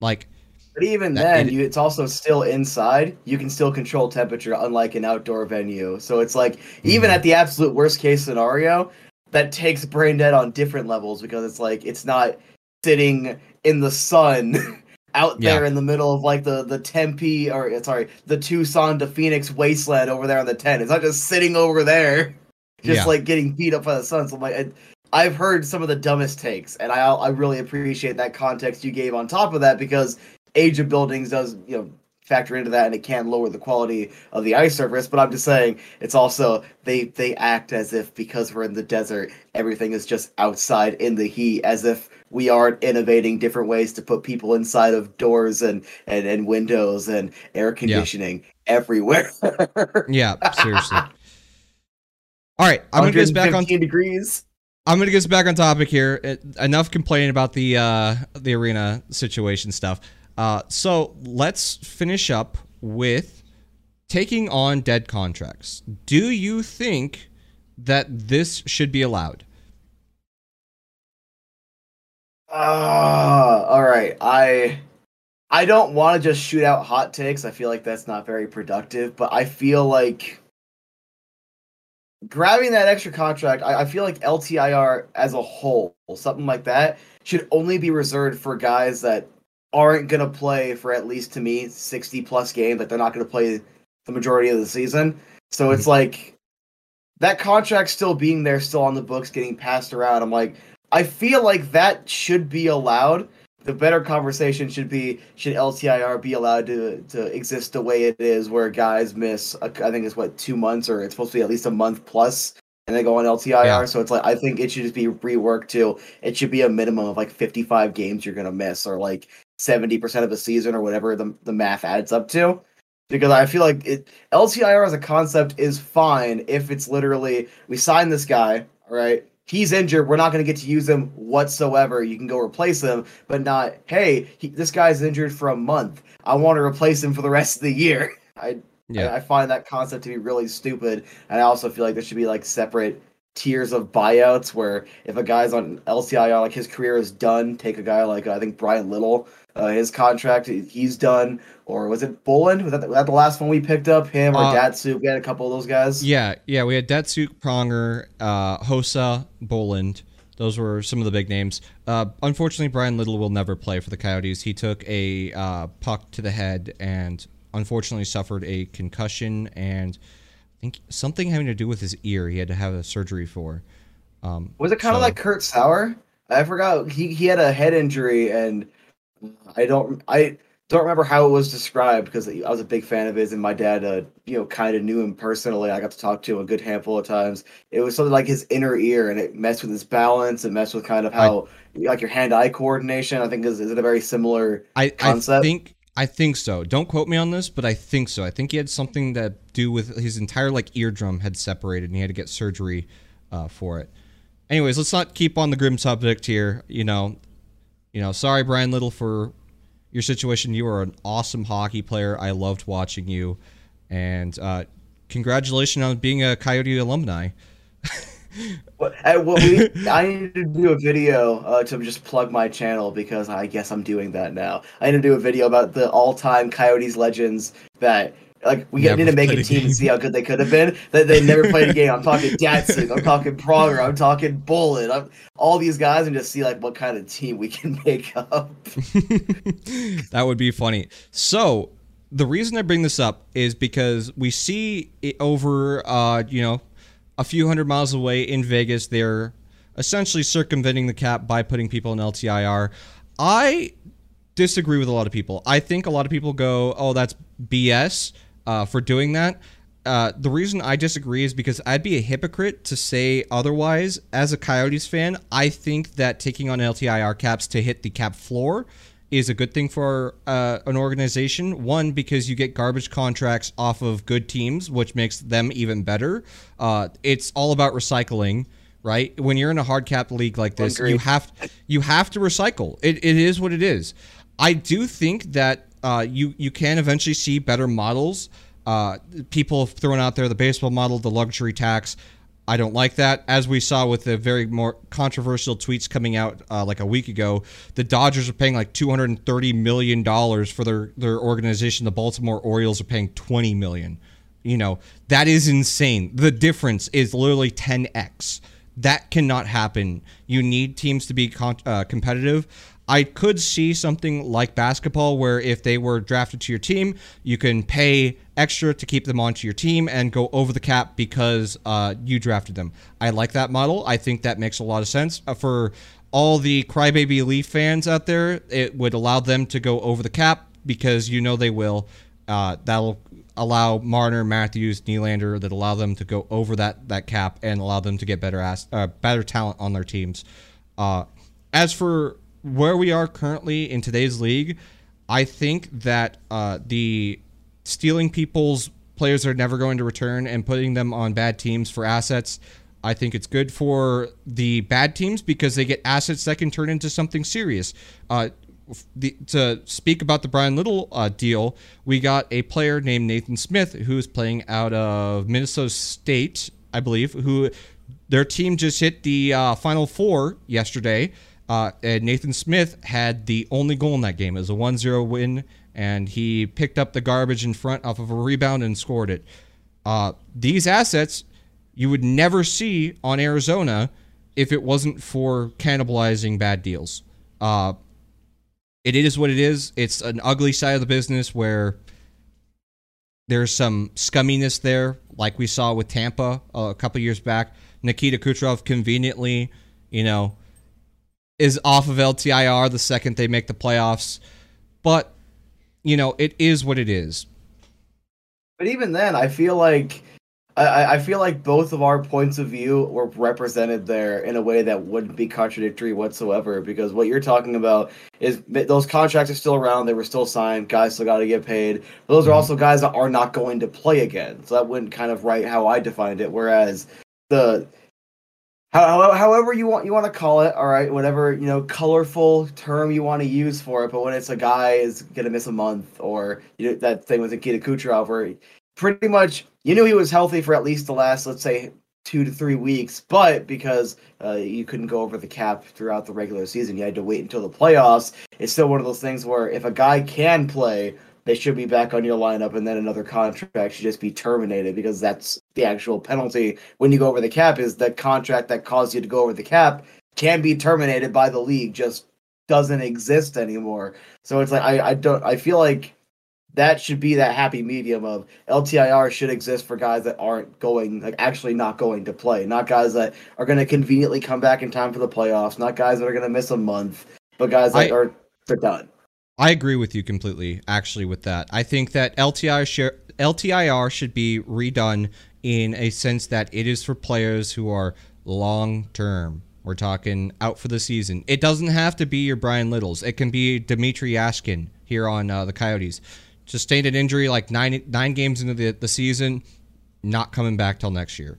Like But even then, it- you, it's also still inside. You can still control temperature, unlike an outdoor venue. So it's like, even Mm-hmm. at the absolute worst case scenario, that takes brain dead on different levels because it's like it's not sitting in the sun out there Yeah. in the middle of like the the Tempe or uh, sorry, the Tucson to Phoenix wasteland over there on the 10. It's not just sitting over there, just Yeah. like getting beat up by the sun. So I'm like. I, I've heard some of the dumbest takes, and I I really appreciate that context you gave on top of that because age of buildings does you know factor into that and it can lower the quality of the ice surface but i'm just saying it's also they they act as if because we're in the desert everything is just outside in the heat as if we aren't innovating different ways to put people inside of doors and and, and windows and air conditioning everywhere Yeah, seriously. All right, I'm gonna get us back on. 115 degrees I'm gonna get us back on topic here. It- enough complaining about the uh, the arena situation stuff. Uh, so let's finish up with taking on dead contracts. Do you think that this should be allowed? Ah, all right. I I don't want to just shoot out hot takes. I feel like that's not very productive, but I feel like grabbing that extra contract, I, I feel like LTIR as a whole, something like that, should only be reserved for guys that aren't gonna play for at least to me 60 plus games, like they're not gonna play the majority of the season. So mm-hmm. it's like that contract still being there, still on the books, getting passed around. I'm like, I feel like that should be allowed. The better conversation should be should LTIR be allowed to to exist the way it is, where guys miss I think it's what two months or it's supposed to be at least a month plus, and they go on LTIR. Yeah. So it's like I think it should just be reworked to it should be a minimum of like 55 games you're gonna miss, or like 70 percent of a season, or whatever the the math adds up to. Because I feel like it LTIR as a concept is fine if it's literally we sign this guy, all right? He's injured. We're not going to get to use him whatsoever. You can go replace him, but not. Hey, he, this guy's injured for a month. I want to replace him for the rest of the year. I Yeah. I, I find that concept to be really stupid, and I also feel like there should be like separate tiers of buyouts where if a guy's on LTIR, like his career is done, take a guy like uh, I think Bryan Little, uh, his contract he's done, or was it Bolland? Was that, the, was that the last one we picked up? Him or Uh, Datsu? We had a couple of those guys. Yeah, yeah. We had Datsyuk Pronger, uh, Hossa, Bolland. Those were some of the big names. Uh, unfortunately, Bryan Little will never play for the Coyotes. He took a uh, puck to the head and unfortunately suffered a concussion and I think something having to do with his ear. He had to have a surgery for. Um, Was it kind of like Kurt Sauer? I forgot he he had a head injury, and I don't I don't remember how it was described because I was a big fan of his, and my dad, uh, you know, kind of knew him personally. I got to talk to him a good handful of times. It was something like his inner ear, and it messed with his balance, and messed with kind of how like your hand-eye coordination. I think is is it a very similar. I, I think I think so. Don't quote me on this, but I think so. I think he had something to do with his entire like eardrum had separated, and he had to get surgery uh, for it. Anyways, let's not keep on the grim subject here. You know, you know. Sorry, Bryan Little, for your situation. You are an awesome hockey player. I loved watching you, and uh, congratulations on being a Coyote alumni. What, uh, I need to do a video uh, to just plug my channel because I guess I'm doing that now. I need to do a video about the all-time Coyotes legends that like we Never need to make a a team game. and see how good they could have been. That they never played a game. I'm talking Datsyuk, I'm talking Pronger, I'm talking Bullet, I'm all these guys, and just see like what kind of team we can make up. that would be funny. So the reason I bring this up is because we see it over, uh, you know, a few hundred miles away in Vegas. They're essentially circumventing the cap by putting people in LTIR. I disagree with a lot of people. I think a lot of people go, "Oh, that's BS uh, for doing that." Uh, the reason I disagree is because I'd be a hypocrite to say otherwise. As a Coyotes fan, I think that taking on LTIR caps to hit the cap floor is a good thing for uh, an organization. One, because you get garbage contracts off of good teams, which makes them even better. Uh, it's all about recycling, right? When you're in a hard cap league like this, you have you have to recycle. It, it is what it is. I do think that uh, you you can eventually see better models. Uh, people throwing out there the baseball model, the luxury tax. I don't like that. As we saw with the very more controversial tweets coming out uh, like a week ago, the Dodgers are paying like 230 million dollars for their their organization. The Baltimore Orioles are paying 20 million. You know that is insane. The difference is literally 10x. That cannot happen. You need teams to be con- uh, competitive. I could see something like basketball where if they were drafted to your team, you can pay extra to keep them onto your team and go over the cap because uh, you drafted them. I like that model. I think that makes a lot of sense uh, for all the crybaby Leaf fans out there. It would allow them to go over the cap because you know they will. Uh, that'll allow Marner, Matthews, Nylander that allow them to go over that that cap and allow them to get better ass, uh, better talent on their teams. Uh, as for where we are currently in today's league, I think that uh, the stealing people's players are never going to return and putting them on bad teams for assets. I think it's good for the bad teams because they get assets that can turn into something serious. Uh, the, to speak about the Bryan Little uh, deal, we got a player named Nathan Smith who's playing out of Minnesota State, I believe, who their team just hit the uh, Final Four yesterday. Uh, and Nathan Smith had the only goal in that game. It was a 1 0 win, and he picked up the garbage in front off of a rebound and scored it. Uh, these assets you would never see on Arizona if it wasn't for cannibalizing bad deals. Uh, it is what it is. It's an ugly side of the business where there's some scumminess there, like we saw with Tampa a couple years back. Nikita Kucherov conveniently, you know, is off of LTIR the second they make the playoffs. But, you know, it is what it is. But even then, I feel like I, I feel like both of our points of view were represented there in a way that wouldn't be contradictory whatsoever. Because what you're talking about is those contracts are still around; they were still signed. Guys still got to get paid. But those are mm-hmm. also guys that are not going to play again. So that wouldn't kind of write how I defined it. Whereas the however you want you want to call it all right whatever you know colorful term you want to use for it but when it's a guy is gonna miss a month or you know, that thing with Nikita Kucherov where pretty much you knew he was healthy for at least the last let's say two to three weeks but because uh, you couldn't go over the cap throughout the regular season you had to wait until the playoffs it's still one of those things where if a guy can play they should be back on your lineup and then another contract should just be terminated because that's the actual penalty when you go over the cap is the contract that caused you to go over the cap can be terminated by the league just doesn't exist anymore so it's like i, I don't i feel like that should be that happy medium of LTIR should exist for guys that aren't going, like actually not going to play, not guys that are going to conveniently come back in time for the playoffs, not guys that are going to miss a month, but guys that I, are they're done. I agree with you completely, actually, with that. I think that LTIR, share, LTIR should be redone in a sense that it is for players who are long term. We're talking out for the season. It doesn't have to be your Bryan Littles. It can be Dmitrij Jaskin here on uh, the Coyotes. Sustained an injury like nine nine games into the, the season, not coming back till next year,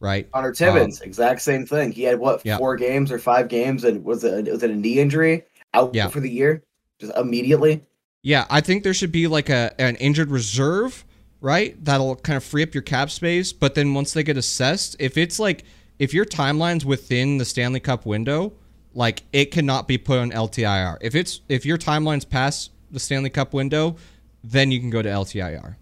right? Connor Timmins, um, exact same thing. He had what yeah. four games or five games, and was it was it a knee injury out yeah. for the year? just immediately. Yeah, I think there should be like a an injured reserve, right? That'll kind of free up your cap space. But then once they get assessed, if it's like if your timeline's within the Stanley Cup window, like it cannot be put on LTIR. If it's if your timeline's past the Stanley Cup window, then you can go to LTIR.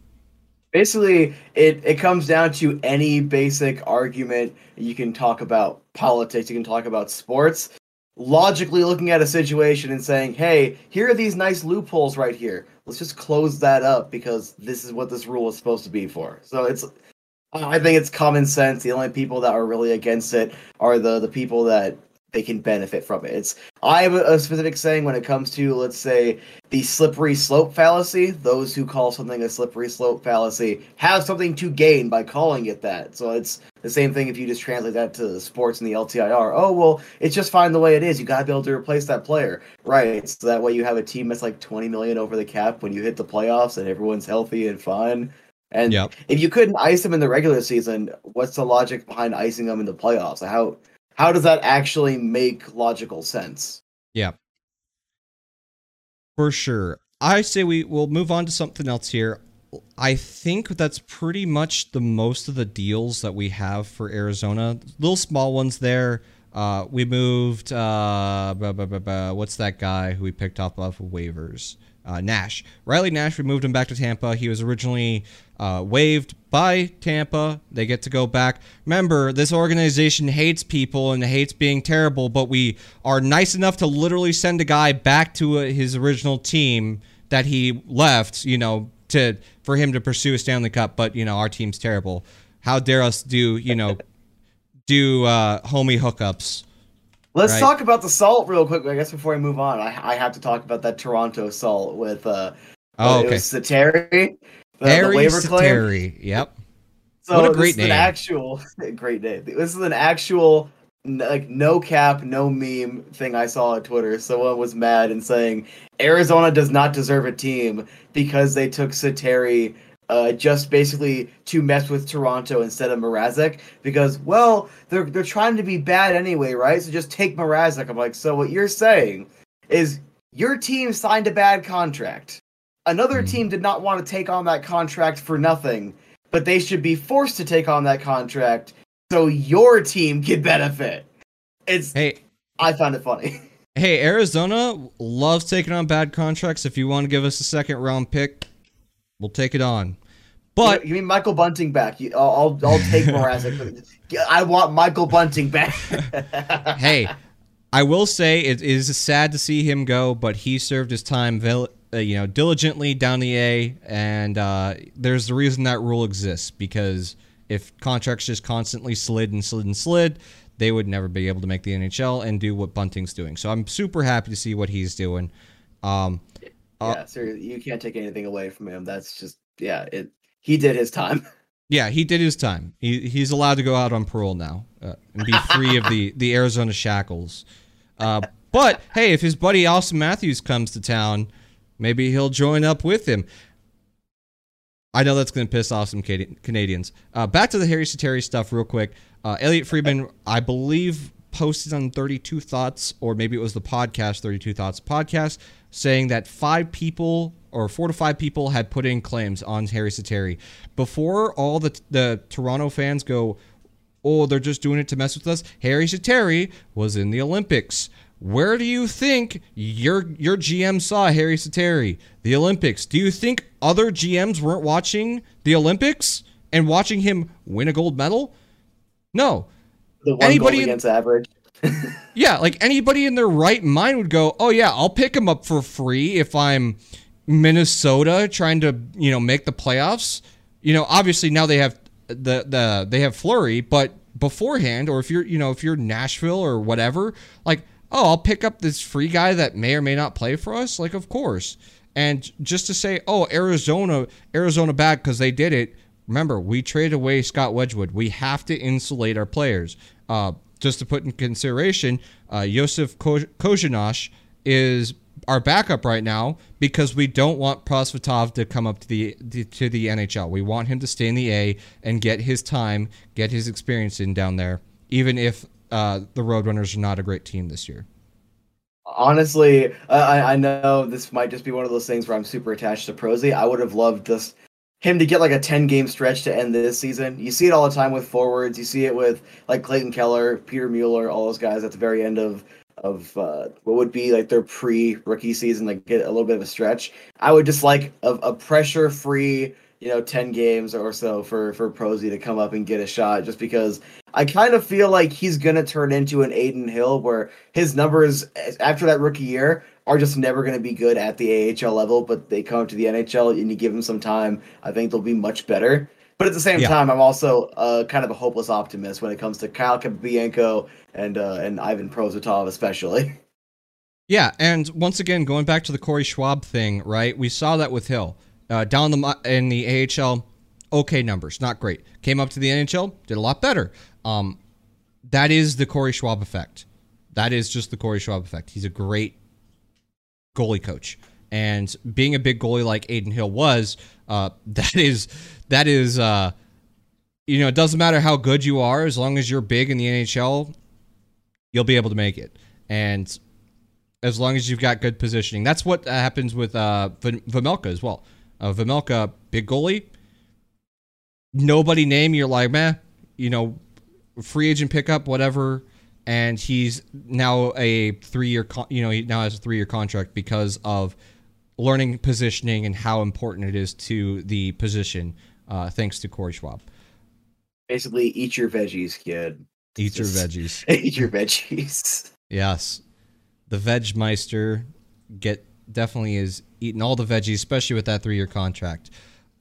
Basically, it, it comes down to any basic argument. You can talk about politics, you can talk about sports logically looking at a situation and saying, hey, here are these nice loopholes right here. Let's just close that up because this is what this rule is supposed to be for. So it's I think it's common sense. The only people that are really against it are the the people that they can benefit from it. It's I have a, a specific saying when it comes to let's say the slippery slope fallacy. Those who call something a slippery slope fallacy have something to gain by calling it that. So it's the same thing if you just translate that to sports and the LTIR. Oh well, it's just fine the way it is. You gotta be able to replace that player, right? So that way you have a team that's like twenty million over the cap when you hit the playoffs and everyone's healthy and fine. And Yep. if you couldn't ice them in the regular season, what's the logic behind icing them in the playoffs? How how does that actually make logical sense? Yeah. For sure. I say we will move on to something else here. I think that's pretty much the most of the deals that we have for Arizona. Little small ones there. Uh, we moved. Uh, buh, buh, buh, what's that guy who we picked off of waivers? Uh, Nash. Riley Nash. We moved him back to Tampa. He was originally uh, waived by Tampa. They get to go back. Remember, this organization hates people and hates being terrible, but we are nice enough to literally send a guy back to uh, his original team that he left. You know, to for him to pursue a Stanley Cup. But you know, our team's terrible. How dare us do you know do uh, homie hookups? Let's Right. talk about the salt real quick. I guess before I move on, I, I have to talk about that Toronto salt with uh, Oh, it was Sateri, the, the Harri waiver claim. Sateri. Yep. So What a this great is name. An actual great name. This is an actual like no cap, no meme thing I saw on Twitter. Someone was mad and saying Arizona does not deserve a team because they took Sateri uh, just basically to mess with Toronto instead of Mrazek because well they're they're trying to be bad anyway, right? So just take Mrazek. I'm like, so what you're saying is your team signed a bad contract. Another Mhm. team did not want to take on that contract for nothing but they should be forced to take on that contract so your team can benefit. It's Hey, I found it funny. Hey, Arizona loves taking on bad contracts. If you want to give us a second round pick, we'll take it on. But you mean Michael Bunting back. You- I'll I'll, I'll take Mrazek. I want Michael Bunting back. hey, I will say it is sad to see him go, but he served his time, uh, you know, diligently down the A, and uh, there's the reason that rule exists because if contracts just constantly slid and slid and slid, they would never be able to make the NHL and do what Bunting's doing. So I'm super happy to see what he's doing. Um, Uh, yeah, sir, you can't take anything away from him. That's just yeah. It he did his time. Yeah, he did his time. He he's allowed to go out on parole now uh, and be free of the the Arizona shackles. Uh, but hey, if his buddy Auston Matthews comes to town, maybe he'll join up with him. I know that's going to piss off some Canadians. Uh, back to the Harri Sateri stuff, real quick. Uh, Elliotte Friedman, I believe, posted on 32 Thoughts, or maybe it was the podcast 32 Thoughts podcast, saying that five people or four to five people had put in claims on Harri Sateri. Before all the the Toronto fans go, oh, they're just doing it to mess with us. Harri Sateri was in the Olympics. Where do you think your your GM saw Harri Sateri? The Olympics. Do you think other GMs weren't watching the Olympics and watching him win a gold medal? No. The one Anybody goal against average. Yeah, like anybody in their right mind would go, "Oh yeah, I'll pick him up for free if I'm Minnesota trying to, you know, make the playoffs." You know, obviously now they have the the they have Fleury, but beforehand or if you're, you know, if you're Nashville or whatever, like, "Oh, I'll pick up this free guy that may or may not play for us." Like, of course. And just to say, "Oh, Arizona, Arizona bad cuz they did it." Remember, we traded away Scott Wedgewood. We have to insulate our players. Uh, just to put in consideration, uh, Yosef Ko- Korenar is our backup right now because we don't want Prosvetov to come up to the to the NHL. We want him to stay in the A and get his time, get his experience in down there, even if uh, the Roadrunners are not a great team this year. Honestly, I I- know this might just be one of those things where I'm super attached to Prosy. I would have loved just him to get like a 10 game stretch to end this season. You see it all the time with forwards. You see it with like Clayton Keller, Peter Mueller, all those guys at the very end of of uh, what would be like their pre rookie season, like get a little bit of a stretch. I would just like a, a pressure free, you know, 10 games or so for for Prosy to come up and get a shot, just because I kind of feel like he's gonna turn into an Adin Hill where his numbers after that rookie year are just never going to be good at the AHL level, but they come to the NHL and you give them some time, I think they'll be much better. But at the same Yeah. time, I'm also uh, kind of a hopeless optimist when it comes to Kyle Bianco and uh, and Ivan Prosvetov, especially. Yeah, and once again, going back to the Corey Schwab thing, right? We saw that with Hill uh, down the in the AHL. Okay, numbers, not great. Came up to the NHL, did a lot better. Um, that is the Corey Schwab effect. That is just the Corey Schwab effect. He's a great goalie coach, and being a big goalie like Adin Hill was, uh, that is that is uh, you know, it doesn't matter how good you are, as long as you're big in the NHL, you'll be able to make it. And as long as you've got good positioning. That's what happens with uh, Vejmelka as well. Uh, Vejmelka, big goalie. Nobody name you're like, man, you know, free agent pickup, whatever. And he's now a three year, con- you know, he now has a three year contract because of learning positioning and how important it is to the position, uh, thanks to Corey Schwab. Basically, eat your veggies, kid. Eat your Just- veggies. eat your veggies. Yes. The Vegmeister get definitely is eating all the veggies, especially with that three year contract.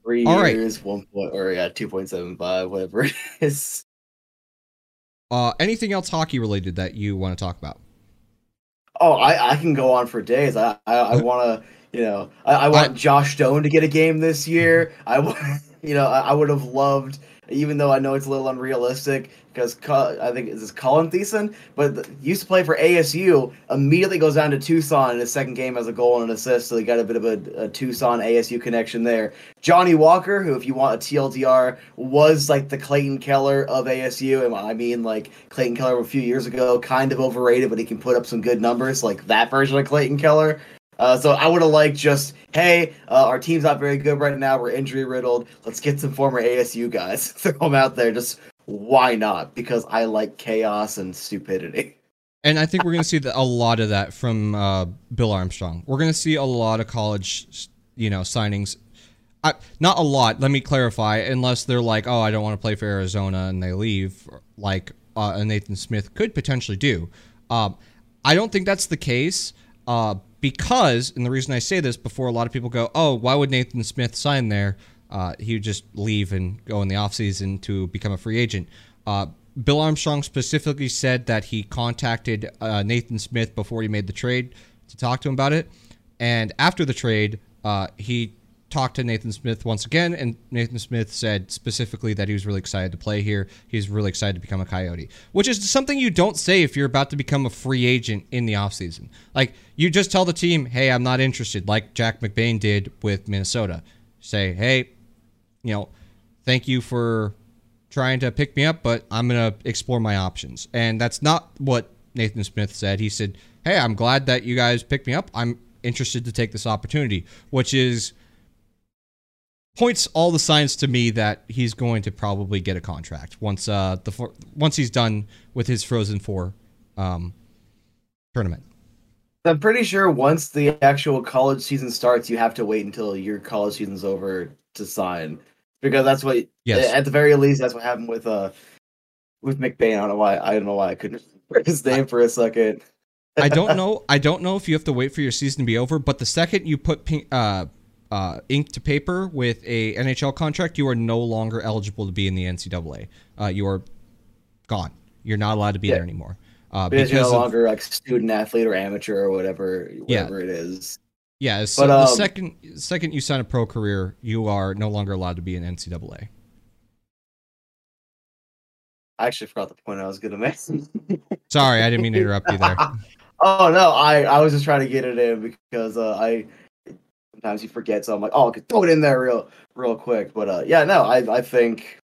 Three All right. years, one point, or yeah, two point seven five, whatever it is. Uh, anything else hockey related that you want to talk about? Oh, I, I can go on for days. I I, I want to, you know, I, I want I- Josh Stone to get a game this year. I, you know, I, I would have loved, even though I know it's a little unrealistic, because I think this is Colin Thiessen, but used to play for ASU. Immediately goes down to Tucson in his second game as a goal and an assist, so he got a bit of a, a Tucson ASU connection there. Johnny Walker, who, if you want a TLDR, was like the Clayton Keller of ASU. And I mean, like Clayton Keller a few years ago, kind of overrated, but he can put up some good numbers, like that version of Clayton Keller. Uh, so I would have liked just, hey, uh, our team's not very good right now. We're injury riddled. Let's get some former ASU guys, throw them out there. Just why not? Because I like chaos and stupidity. And I think we're going to see the, a lot of that from uh, Bill Armstrong. We're going to see a lot of college, you know, signings. I, not a lot. Let me clarify. Unless they're like, oh, I don't want to play for Arizona, and they leave, like uh, Nathan Smith could potentially do. Um, I don't think that's the case. Uh, because, and the reason I say this before a lot of people go, oh, why would Nathan Smith sign there? Uh, he would just leave and go in the offseason to become a free agent. Uh, Bill Armstrong specifically said that he contacted uh, Nathan Smith before he made the trade to talk to him about it. And after the trade, uh, he talked to Nathan Smith once again, and Nathan Smith said specifically that he was really excited to play here. He's really excited to become a Coyote, which is something you don't say if you're about to become a free agent in the offseason. Like, you just tell the team, hey, I'm not interested, like Jack McBain did with Minnesota. Say, hey, you know, thank you for trying to pick me up, but I'm going to explore my options. And that's not what Nathan Smith said. He said, hey, I'm glad that you guys picked me up. I'm interested to take this opportunity, which is points all the signs to me that he's going to probably get a contract once uh the four, once he's done with his Frozen Four um, tournament. I'm pretty sure once the actual college season starts, you have to wait until your college season's over to sign, because that's what. Yes. At the very least, that's what happened with uh with McBain. I don't know why. I don't know why I couldn't remember his name for a second. I don't know. I don't know if you have to wait for your season to be over, but the second you put pink, uh, uh, ink to paper with a NHL contract, you are no longer eligible to be in the NCAA. Uh, you are gone. You're not allowed to be Yeah. there anymore. Uh, Because you're no of- longer like student athlete or amateur or whatever, Yeah. whatever it is. yeah. So But, the um, second second you sign a pro career, you are no longer allowed to be in NCAA. I actually forgot the point I was gonna make. Sorry, I didn't mean to interrupt you there. oh no, I I was just trying to get it in because uh, I sometimes you forget, so I'm like, oh, I could throw it in there real real quick. But uh, yeah, no, I I think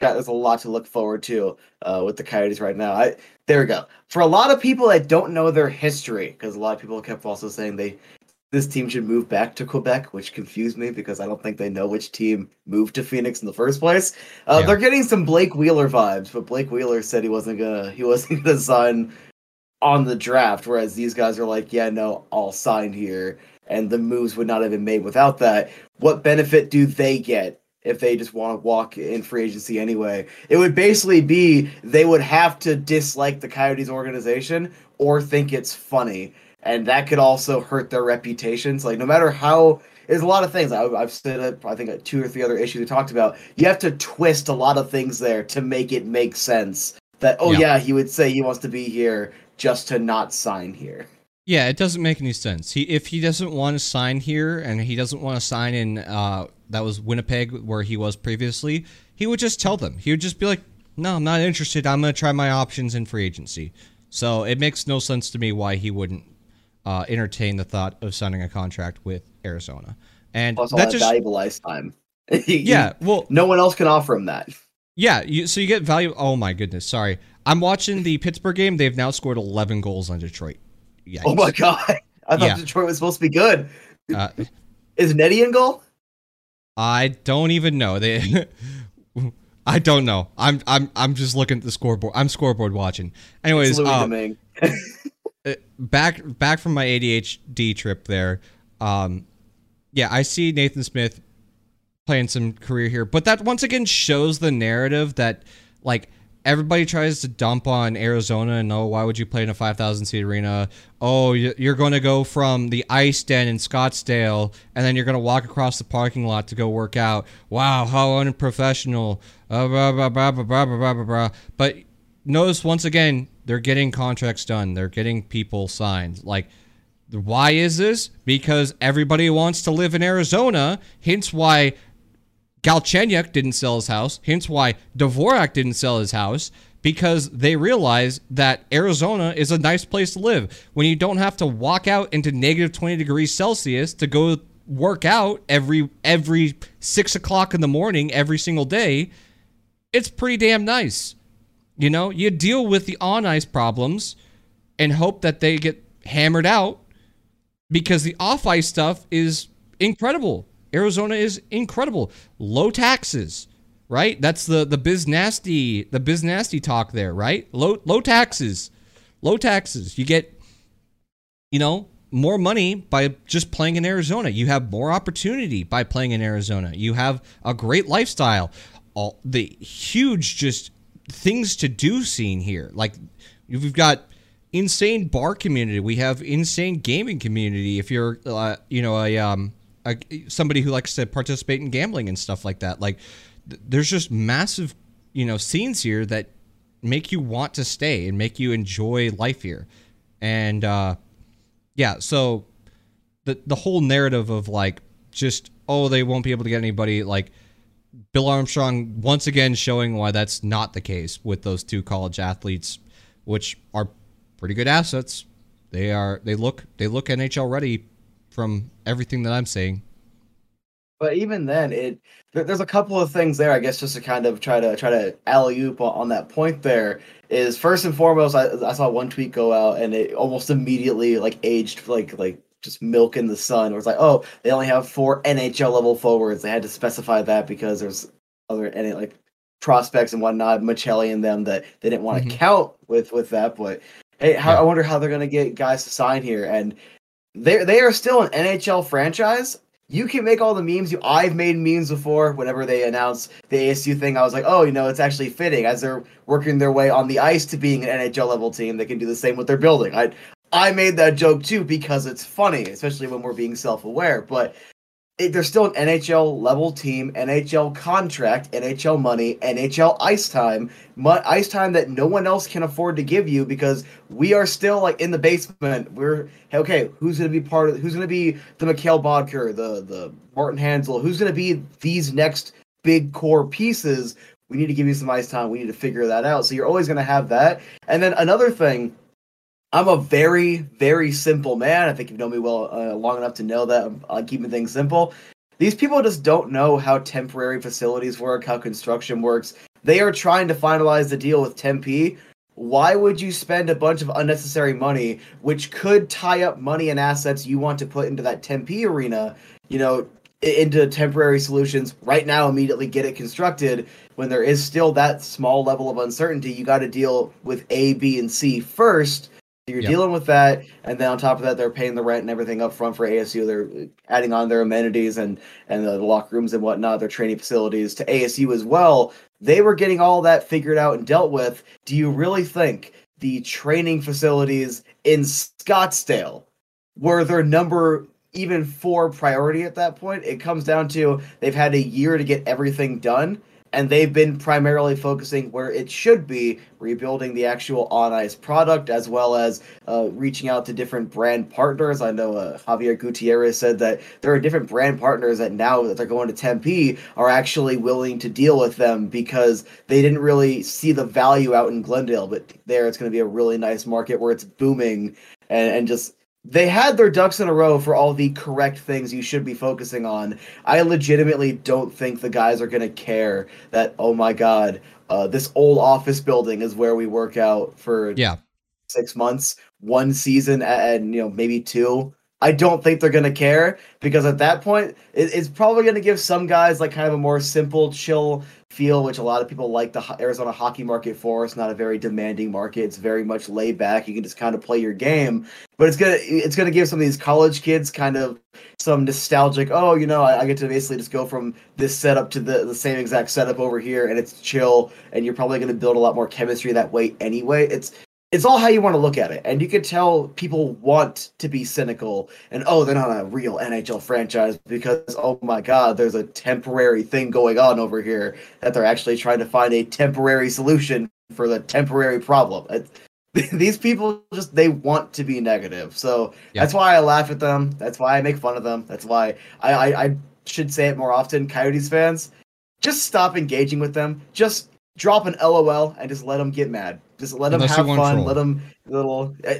God, there's a lot to look forward to uh, with the Coyotes right now. I there we go. For a lot of people that don't know their history, because a lot of people kept also saying they this team should move back to Quebec, which confused me because I don't think they know which team moved to Phoenix in the first place. Uh, Yeah. They're getting some Blake Wheeler vibes, but Blake Wheeler said he wasn't gonna he wasn't gonna sign on the draft, whereas these guys are like, yeah, no, I'll sign here, and the moves would not have been made without that. What benefit do they get if they just want to walk in free agency anyway? It would basically be they would have to dislike the Coyotes organization or think it's funny, and that could also hurt their reputations. Like, no matter how there's a lot of things. I, I've said it. I think two or three other issues we talked about. You have to twist a lot of things there to make it make sense. That oh Yeah. yeah, he would say he wants to be here just to not sign here. Yeah, it doesn't make any sense. He if he doesn't want to sign here and he doesn't want to sign in uh that was Winnipeg where he was previously, he would just tell them. He would just be like, "No, I'm not interested. I'm going to try my options in free agency." So, it makes no sense to me why he wouldn't uh, entertain the thought of signing a contract with Arizona. And Plus all that that just valuable ice time. yeah, well, no one else can offer him that. yeah, you, so you get value. Oh my goodness, sorry. I'm watching the Pittsburgh game. They've now scored 11 goals on Detroit. Oh my god! I thought Yeah. Detroit was supposed to be good. Uh, Is Nettie in goal? I don't even know. They I don't know. I'm I'm I'm just looking at the scoreboard. I'm scoreboard watching. Anyways, um, back back from my ADHD trip there. Um yeah, I see Nathan Smith playing some career here, but that once again shows the narrative that like everybody tries to dump on Arizona and oh, why would you play in a 5,000 seat arena? Oh, you- you're going to go from the ice den in Scottsdale and then you're going to walk across the parking lot to go work out. Wow, how unprofessional. Uh, blah, blah, blah, blah, blah, blah, blah, blah. But notice once again, they're getting contracts done. They're getting people signed. Like, why is this? Because everybody wants to live in Arizona. Hence why Galchenyuk didn't sell his house. Hence why Dvorak didn't sell his house because they realize that Arizona is a nice place to live. When you don't have to walk out into negative 20 degrees Celsius to go work out every every six o'clock in the morning every single day, it's pretty damn nice. You know, you deal with the on ice problems and hope that they get hammered out because the off ice stuff is incredible. Arizona is incredible. Low taxes, right? That's the the biz nasty the biz nasty talk there, right? Low low taxes, low taxes. You get, you know, more money by just playing in Arizona. You have more opportunity by playing in Arizona. You have a great lifestyle. All the huge just things to do scene here. Like we've got insane bar community. We have insane gaming community. If you're, uh, you know, a um, a, somebody who likes to participate in gambling and stuff like that, like th- there's just massive, you know, scenes here that make you want to stay and make you enjoy life here. And uh, yeah, so the the whole narrative of like just oh they won't be able to get anybody like Bill Armstrong once again showing why that's not the case with those two college athletes, which are pretty good assets. They are they look they look NHL ready from everything that I'm saying. But even then, it there's a couple of things there. I guess just to kind of try to try to alley oop on, on that point. There is first and foremost, I, I saw one tweet go out and it almost immediately like aged like like just milk in the sun. Where it's like, oh, they only have four NHL level forwards. They had to specify that because there's other any like prospects and whatnot, Michelli and them that they didn't want to Mhm. count with with that. But hey, how, Yeah. I wonder how they're gonna get guys to sign here and. They they are still an NHL franchise. You can make all the memes. You I've made memes before. Whenever they announce the ASU thing, I was like, oh, you know, it's actually fitting as they're working their way on the ice to being an NHL level team. They can do the same with their building. I I made that joke too because it's funny, especially when we're being self aware. But they're still an NHL level team, NHL contract, NHL money, NHL ice time, ice time that no one else can afford to give you because we are still like in the basement. We're okay. Who's going to be part of? Who's going to be the Mikkel Boedker, the the Martin Hanzal? Who's going to be these next big core pieces? We need to give you some ice time. We need to figure that out. So you're always going to have that. And then another thing. I'm a very, very simple man. I think you've known me well uh, long enough to know that I'm uh, keeping things simple. These people just don't know how temporary facilities work, how construction works. They are trying to finalize the deal with Tempe. Why would you spend a bunch of unnecessary money, which could tie up money and assets you want to put into that Tempe arena, you know, into temporary solutions right now, immediately get it constructed when there is still that small level of uncertainty? You got to deal with A, B, and C first. You're Yep. dealing with that, and then on top of that, they're paying the rent and everything up front for ASU. They're adding on their amenities and and the locker rooms and whatnot, their training facilities to ASU as well. They were getting all that figured out and dealt with. Do you really think the training facilities in Scottsdale were their number even four priority at that point. It comes down to they've had a year to get everything done, and they've been primarily focusing where it should be, rebuilding the actual on ice product as well as uh, reaching out to different brand partners. I know uh, Xavier Gutierrez said that there are different brand partners that now that they're going to Tempe are actually willing to deal with them because they didn't really see the value out in Glendale, but there it's going to be a really nice market where it's booming and, and just they had their ducks in a row for all the correct things you should be focusing on. I legitimately don't think the guys are going to care that, oh my God, uh, this old office building is where we work out for yeah. six months, one season, and, you know, maybe two. I don't think they're going to care because at that point, it, it's probably going to give some guys like kind of a more simple, chill feel, which a lot of people like the Arizona hockey market for. It's not a very demanding market. It's very much laid back. You can just kind of play your game, but it's gonna it's gonna give some of these college kids kind of some nostalgic. Oh, you know, I, I get to basically just go from this setup to the the same exact setup over here, and it's chill. And you're probably gonna build a lot more chemistry that way anyway. It's it's all how you want to look at it. And you could tell people want to be cynical and oh, they're not a real NHL franchise because oh my god, there's a temporary thing going on over here that they're actually trying to find a temporary solution for the temporary problem. these people just they want to be negative. So yeah. that's why I laugh at them. That's why I make fun of them. That's why I, I, I should say it more often, Coyotes fans, just stop engaging with them. Just drop an LOL and just let them get mad just let Unless them have fun. Troll. Let them little uh,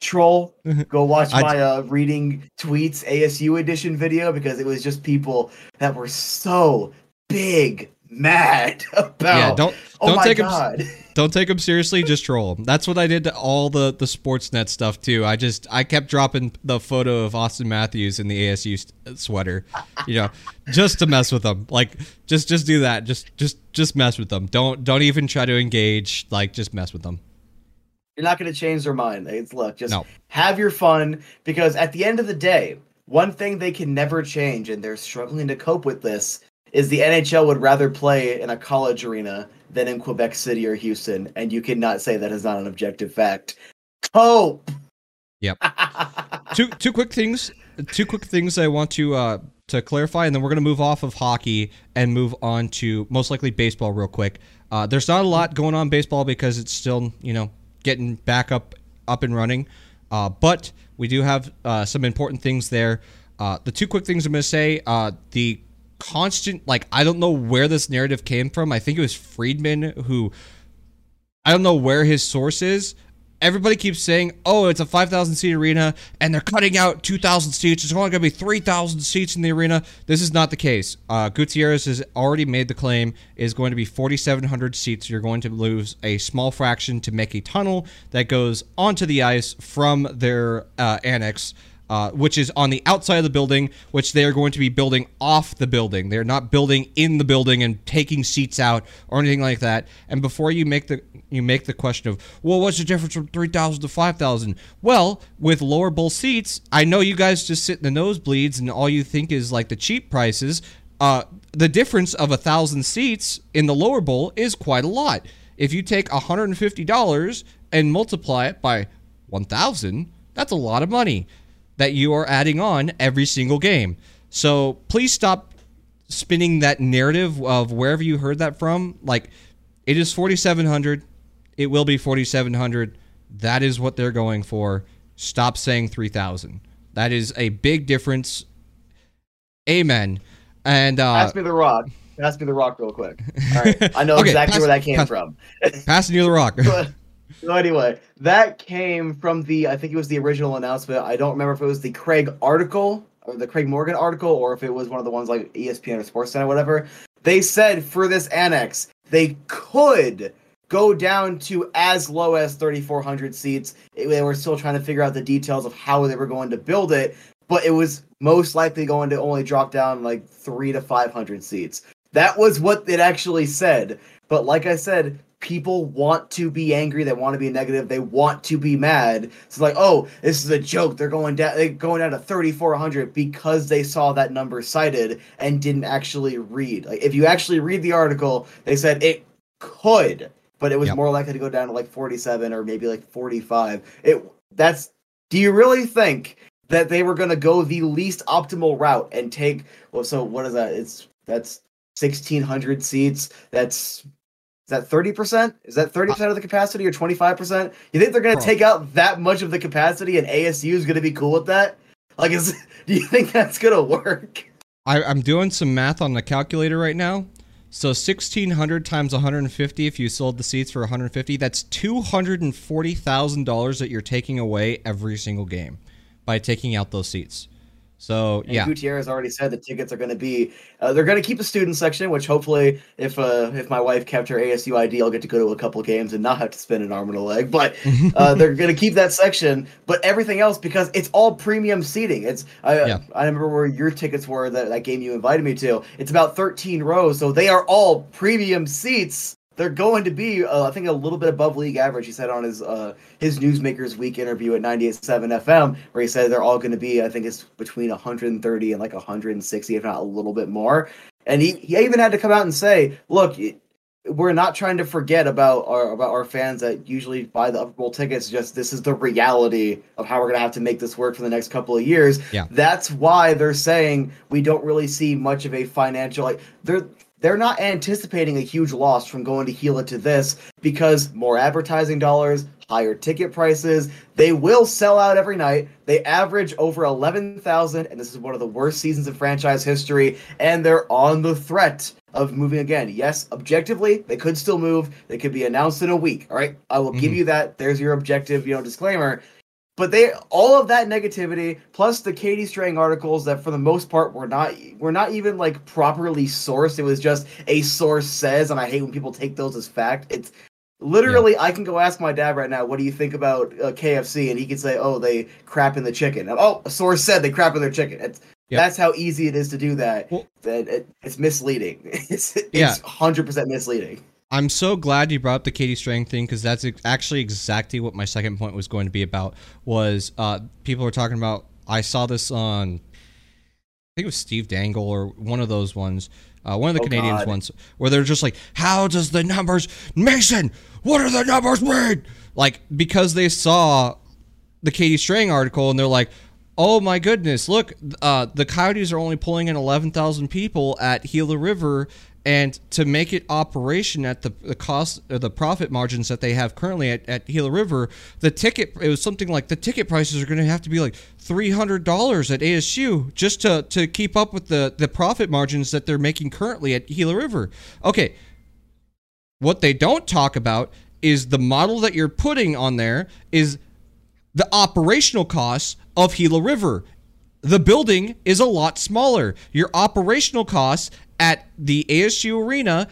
troll. Go watch my uh, reading tweets ASU edition video because it was just people that were so big mad about. Yeah, don't oh don't take God. him. Don't take him seriously. Just troll him. That's what I did to all the the Sportsnet stuff too. I just I kept dropping the photo of Auston Matthews in the ASU uh, sweater, you know, just to mess with them. Like just just do that. Just just just mess with them. Don't don't even try to engage. Like just mess with them. You're not going to change their mind. It's look, just no. have your fun because at the end of the day, one thing they can never change, and they're struggling to cope with this, is the NHL would rather play in a college arena than in Quebec City or Houston, and you cannot say that is not an objective fact. Cope. Yep. two two quick things. Two quick things I want to uh, to clarify, and then we're going to move off of hockey and move on to most likely baseball real quick. Uh, there's not a lot going on baseball because it's still you know getting back up up and running, uh, but we do have uh, some important things there. Uh, the two quick things I'm going to say: uh, the constant like I don't know where this narrative came from. I think it was Friedman who I don't know where his source is. Everybody keeps saying, "Oh, it's a 5,000 seat arena and they're cutting out 2,000 seats. It's only going to be 3,000 seats in the arena." This is not the case. Uh, Gutierrez has already made the claim is going to be 4,700 seats. You're going to lose a small fraction to make a tunnel that goes onto the ice from their uh, annex uh, which is on the outside of the building, which they are going to be building off the building. They're not building in the building and taking seats out or anything like that. And before you make the you make the question of, well, what's the difference from three thousand to five thousand? Well, with lower bowl seats, I know you guys just sit in the nosebleeds and all you think is like the cheap prices. Uh, the difference of a thousand seats in the lower bowl is quite a lot. If you take $150 and multiply it by 1,000, that's a lot of money that you are adding on every single game. So please stop spinning that narrative of wherever you heard that from. Like, it is 4,700. It will be 4,700. That is what they're going for. Stop saying 3,000. That is a big difference. Amen. And uh, ask me the rock. Ask me the rock real quick. All right, I know okay, exactly pass, where that came pass, from. passing you the rock. So anyway, that came from the I think it was the original announcement. I don't remember if it was the Craig article or the Craig Morgan article or if it was one of the ones like ESPN or Sportsnet or whatever. They said for this annex they could go down to as low as 3400 seats. They were still trying to figure out the details of how they were going to build it, but it was most likely going to only drop down like 3 to 500 seats. That was what it actually said. But like I said, people want to be angry. They want to be negative. They want to be mad. It's like, oh, this is a joke. They're going down. They're going down to thirty four hundred because they saw that number cited and didn't actually read. Like, if you actually read the article, they said it could, but it was yep. more likely to go down to like forty seven or maybe like forty five. It that's. Do you really think that they were going to go the least optimal route and take well so what is that it's that's 1600 seats that's is that 30%? Is that 30% uh, of the capacity or 25%? You think they're going to take out that much of the capacity and ASU is going to be cool with that? Like is do you think that's going to work? I, I'm doing some math on the calculator right now. So 1600 times 150 if you sold the seats for 150, that's $240,000 that you're taking away every single game by taking out those seats. So and yeah, Gutierrez already said the tickets are going to be. Uh, they're going to keep a student section, which hopefully, if uh, if my wife kept her ASU ID, I'll get to go to a couple games and not have to spend an arm and a leg. But uh, they're going to keep that section, but everything else because it's all premium seating. It's I Yeah. I remember where your tickets were that that game you invited me to. It's about 13 rows, so they are all premium seats. They're going to be, uh, I think, a little bit above league average. He said on his uh, his Newsmakers Week interview at 98.7 FM, where he said they're all going to be, I think it's between 130 and like 160, if not a little bit more. And he, he even had to come out and say, look, we're not trying to forget about our about our fans that usually buy the Upper Bowl tickets. Just this is the reality of how we're going to have to make this work for the next couple of years. Yeah. That's why they're saying we don't really see much of a financial like they're they're not anticipating a huge loss from going to Gila to this because more advertising dollars, higher ticket prices. They will sell out every night. They average over 11,000, and this is one of the worst seasons in franchise history, and they're on the threat of moving again. Yes, objectively, they could still move. They could be announced in a week. All right, I will give Mhm. you that. There's your objective, you know, disclaimer. But they all of that negativity plus the Katie Strang articles that for the most part were not were not even like properly sourced. It was just a source says, and I hate when people take those as fact. It's literally I can go ask my dad right now, what do you think about uh, KFC, and he can say, oh, they crap in the chicken. Oh, a source said they crap in their chicken. It's, Yep. That's how easy it is to do that. Well- that it, it's misleading. It's it's Yeah. hundred percent misleading. I'm so glad you brought up the Katie Strang thing because that's ex- actually exactly what my second point was going to be about. Was uh, people were talking about? I saw this on, I think it was Steve Dangle or one of those ones, uh, one of the Oh, Canadians God. ones, where they're just like, "How does the numbers, Mason? What are the numbers mean?" Like because they saw the Katie Strang article and they're like, "Oh my goodness, look, uh, the Coyotes are only pulling in 11,000 people at Gila River, and to make it operation at the, the cost or the profit margins that they have currently at, at Gila River, the ticket it was something like the ticket prices are going to have to be like $300 at ASU just to to keep up with the the profit margins that they're making currently at Gila River." Okay, what they don't talk about is the model that you're putting on there is the operational costs of Gila River. The building is a lot smaller. Your operational costs at the ASU arena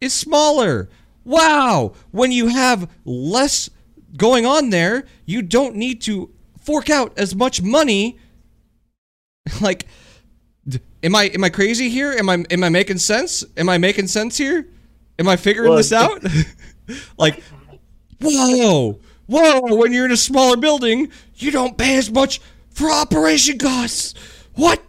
is smaller. Wow. When you have less going on there, you don't need to fork out as much money. Like am I am I crazy here? Am I am I making sense? Am I making sense here? Am I figuring Well, this out? like whoa. Whoa, when you're in a smaller building, you don't pay as much for operation costs. What?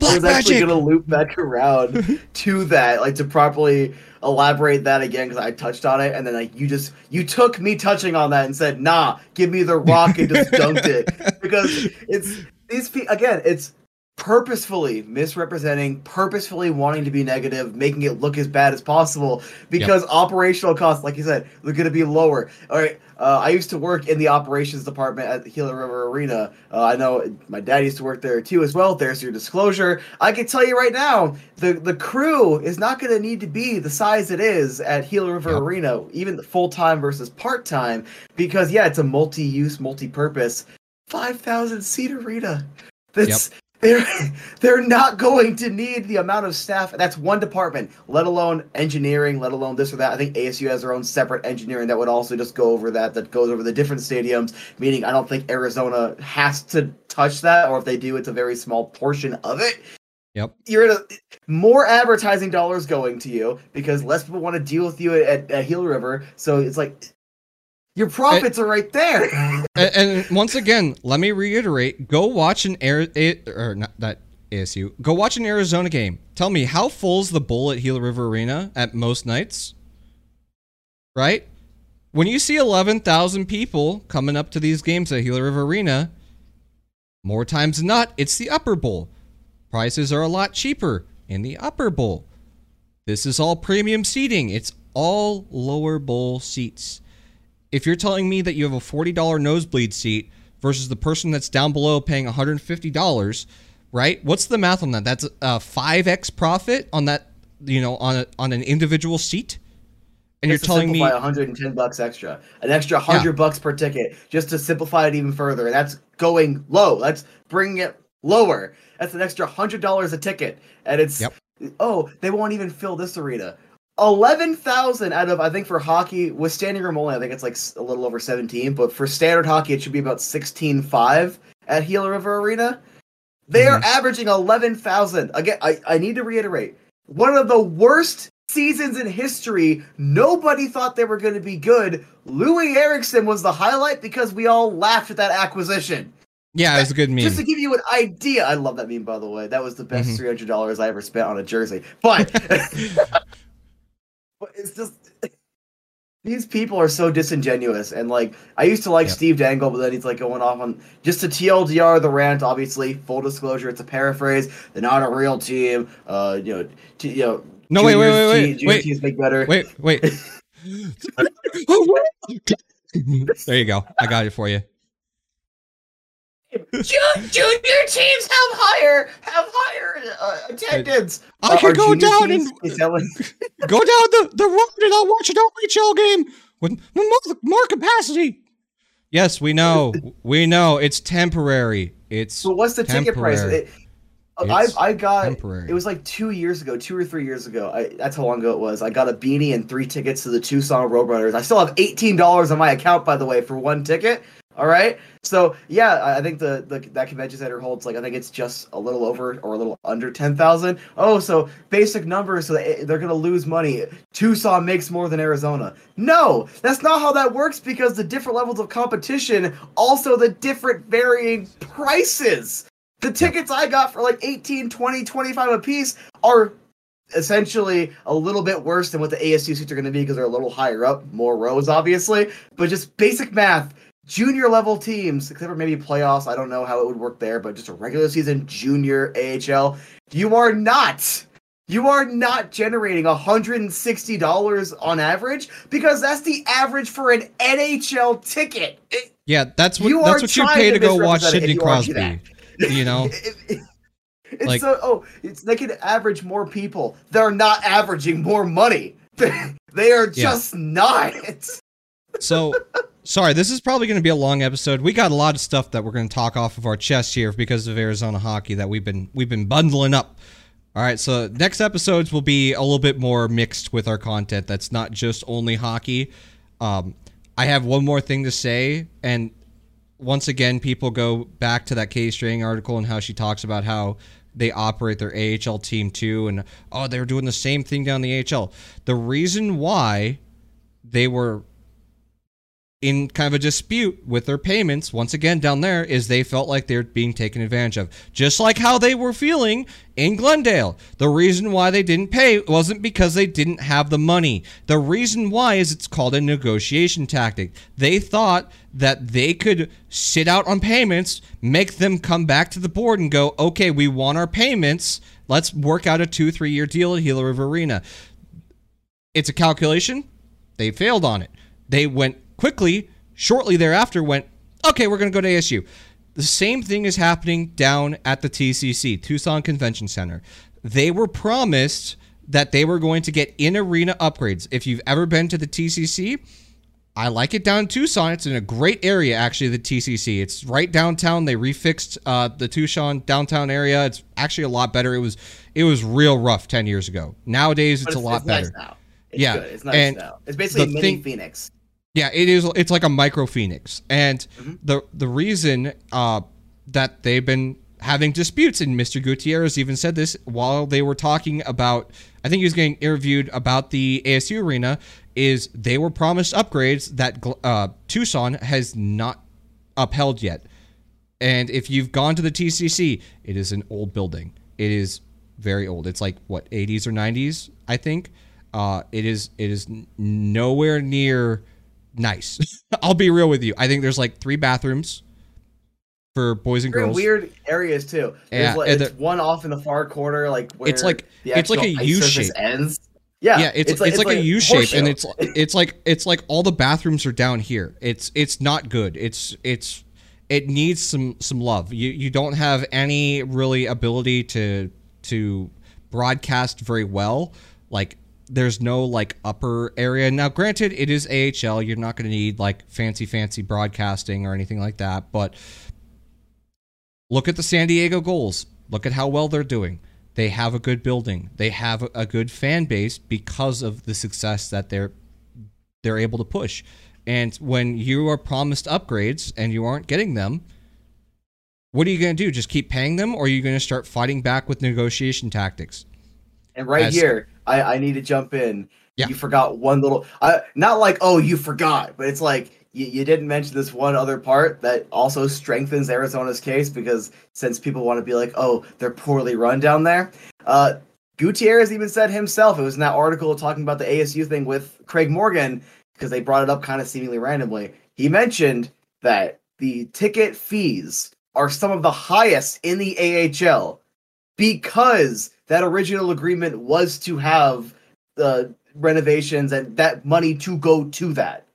I Black was actually gonna loop back around to that, like to properly elaborate that again because I touched on it, and then like you just you took me touching on that and said, "Nah, give me the rock," and just dunked it. Because it's these pe- again, it's purposefully misrepresenting, purposefully wanting to be negative, making it look as bad as possible because operational costs, like you said, they're going to be lower. All right, uh, I used to work in the operations department at the Gila River Arena. Uh, I know my dad used to work there too as well. There's your disclosure. I can tell you right now, the the crew is not going to need to be the size it is at Gila River Yep. Arena, even full time versus part time, because yeah, it's a multi-use, multi-purpose, five thousand seat arena. That's they're they're not going to need the amount of staff. That's one department, let alone engineering, let alone this or that. I think ASU has their own separate engineering that would also just go over that. That goes over the different stadiums. Meaning, I don't think Arizona has to touch that, or if they do, it's a very small portion of it. Yep. You're in a more advertising dollars going to you because less people want to deal with you at, at Gila River. So it's like your profits are right there. and, and once again, let me reiterate: go watch an air or not that ASU. Go watch an Arizona game. Tell me how full's the bowl at Gila River Arena at most nights? Right? When you see eleven thousand people coming up to these games at Gila River Arena, More times than not, it's the upper bowl. Prices are a lot cheaper in the upper bowl. This is all premium seating. It's all lower bowl seats. If you're telling me that you have a $40 nosebleed seat versus the person that's down below paying $150, right? What's the math on that? That's a 5x profit on that, you know, on a, on an individual seat? And Just you're telling me simplify 110 bucks extra, an extra 100 Yeah. bucks per ticket, just to simplify it even further. And that's going low. That's bringing it lower. That's an extra hundred dollars a ticket, and it's Yep. oh they won't even fill this arena. Eleven thousand out of I think for hockey with standing room only I think it's like a little over seventeen, but for standard hockey it should be about sixteen five at Gila River Arena. They are averaging eleven thousand. Again, I, I need to reiterate one of the worst seasons in history. Nobody thought they were going to be good. Loui Eriksson was the highlight because we all laughed at that acquisition. yeah, it was a good meme. Just to give you an idea, I love that meme by the way. That was the best Mhm. three hundred dollars I ever spent on a jersey. But, but it's just these people are so disingenuous and like I used to like Yep. Steve Dangle, but then he's like going off on just to TLDR the rant. Obviously, full disclosure, it's a paraphrase. They're not a real team. Uh, you know, t- you know. No, wait, wait, wait, wait, junior wait. teams make better. Wait, wait. there you go. I got it for you. Ju- junior teams have higher have higher uh, attendance. I Uh, could are go down and is that go down the, the road and I'll watch an OHL game with more, more capacity. Yes, we know. We know. It's temporary. It's So what's the ticket price? It, I I got temporary. it was like two years ago, two or three years ago. I, that's how long ago it was. I got a beanie and three tickets to the Tucson Roadrunners. I still have eighteen dollars on my account, by the way, for one ticket. All right. So yeah, I think the, the that convention center holds like I think it's just a little over or a little under ten thousand. Oh, so basic numbers. So they, they're gonna lose money. Tucson makes more than Arizona. No, that's not how that works because the different levels of competition, also the different varying prices. The tickets I got for like 18, 20, 25 a piece are essentially a little bit worse than what the ASU seats are going to be because they're a little higher up, more rows, obviously. But just basic math, junior level teams, except for maybe playoffs, I don't know how it would work there, but just a regular season junior AHL, you are not. You are not generating $160 on average because that's the average for an NHL ticket. It- yeah. That's what You that's what you pay to to go watch Sidney if you argue Crosby. You know. It- it- it's Like- so oh, it's they can average more people. They're not averaging more money. they are Yeah. just not. So, sorry, this is probably going to be a long episode. We got a lot of stuff that we're going to talk off of our chest here because of Arizona hockey that we've been we've been bundling up. All right, so next episodes will be a little bit more mixed with our content. That's not just only hockey. Um, I have one more thing to say, and once again, people go back to that Katie Strang article and how she talks about how they operate their AHL team too, and oh, they're doing the same thing down the AHL. The reason why they were in kind of a dispute with their payments once again down there is they felt like they're being taken advantage of. Just like how they were feeling in glendale. The reason why they didn't pay wasn't because they didn't have the money. The reason why is it's called a negotiation tactic. They thought that they could sit out on payments make them come back to the board and go okay we want our payments. Let's work out a two three year deal at gila river arena it's a calculation. They failed on it. They went quickly, shortly thereafter, went, okay, we're going to go to ASU. The same thing is happening down at the TCC, Tucson Convention Center. They were promised that they were going to get in arena upgrades. If you've ever been to the TCC, I like it down in Tucson. It's in a great area, actually, the TCC. It's right downtown. They refixed uh, the Tucson downtown area. It's actually a lot better. It was it was real rough 10 years ago. Nowadays, it's, But a lot better. Nice now. It's Yeah, good. It's nice and now. It's basically mini thing- Phoenix. Yeah, it is. It's like a micro Phoenix, and Mm-hmm. the the reason uh, that they've been having disputes, and Mr. Gutierrez even said this while they were talking about. I think he was getting interviewed about the ASU arena. Is they were promised upgrades that uh, Tucson has not upheld yet. And if you've gone to the TCC, it is an old building. It is very old. It's like what 80s or 90s, I think. Uh, it is it is nowhere near nice. I'll be real with you. I think there's like three bathrooms. for boys and girls. weird areas too. There's Yeah, like, it's one off in the far corner, like where It's like- it's like a U shape. ends. Yeah, yeah, it's it's, like, a U shape, and it's it's like it's like all the bathrooms are down here. It's it's not good. It's it's it needs some some love. You you don't have any really ability to to broadcast very well. Like there's no like upper area. Now, granted, it is AHL. You're not going to need like fancy fancy broadcasting or anything like that. But look at the San Diego Gulls. Look at how well they're doing. They have a good building. They have a- good fan base because of the success that they're they're able to push. And when you are promised upgrades and you aren't getting them, what are you going to do? Just keep paying them, or are you going to start fighting back with negotiation tactics? And right As- here, I, I need to jump in. Yeah. You forgot one little, uh, not like, oh, you forgot, but it's like you, you didn't mention this one other part that also strengthens Arizona's case because since people want to be like, oh, they're poorly run down there, uh, Gutierrez even said himself, it was in that article talking about the ASU thing with Craig Morgan, because they brought it up kind of seemingly randomly. He mentioned that the ticket fees are some of the highest in the AHL because that original agreement was to have the renovations and that money to go to that.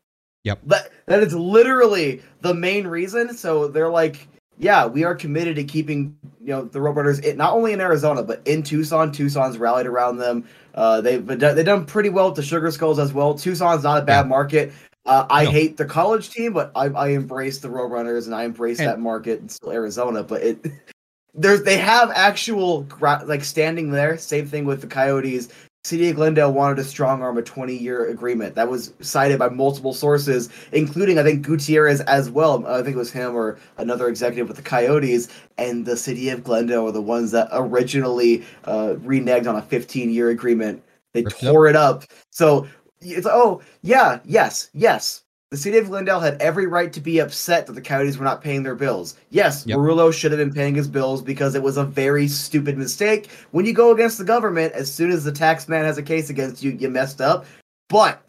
Yep. That that is literally the main reason. So they're like, yeah, we are committed to keeping you know the Roadrunners it not only in Arizona but in Tucson. Tucson's rallied around them. Uh, they've done, they've done pretty well with the Sugar Skulls as well. Tucson's not a bad Yeah. market. Uh, I No. hate the college team, but I, I embrace the Roadrunners and I embrace And- that market in still Arizona. But it there's they have actual gra- like standing there. Same thing with the Coyotes. City of Glendale wanted to strong arm a 20 year agreement that was cited by multiple sources, including I think Gutierrez as well. I think it was him or another executive with the Coyotes. And the City of Glendale were the ones that originally uh, reneged on a 15 year agreement. They Ripped it up. tore it up. So it's oh yeah yes yes. The city of Glendale had every right to be upset that the Coyotes were not paying their bills. Yes, Yep. Meruelo should have been paying his bills because it was a very stupid mistake. When you go against the government, as soon as the tax man has a case against you, you messed up. But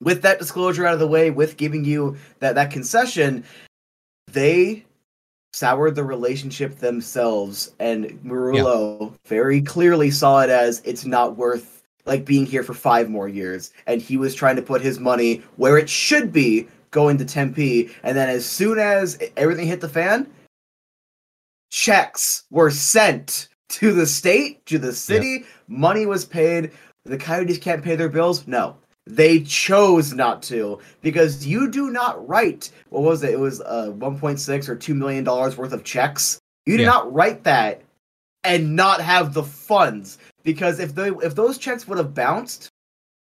with that disclosure out of the way, with giving you that, that concession, they soured the relationship themselves and Meruelo very clearly saw it as it's not worth like being here for five more years and he was trying to put his money where it should be going to Tempe and then as soon as everything hit the fan checks were sent to the state to the city. Money was paid. The coyotes can't pay their bills? No. They chose not to because you do not write what was it? It was uh 1.6 or 2 million dollars worth of checks. You do Yeah. not write that and not have the funds because if they if those checks would have bounced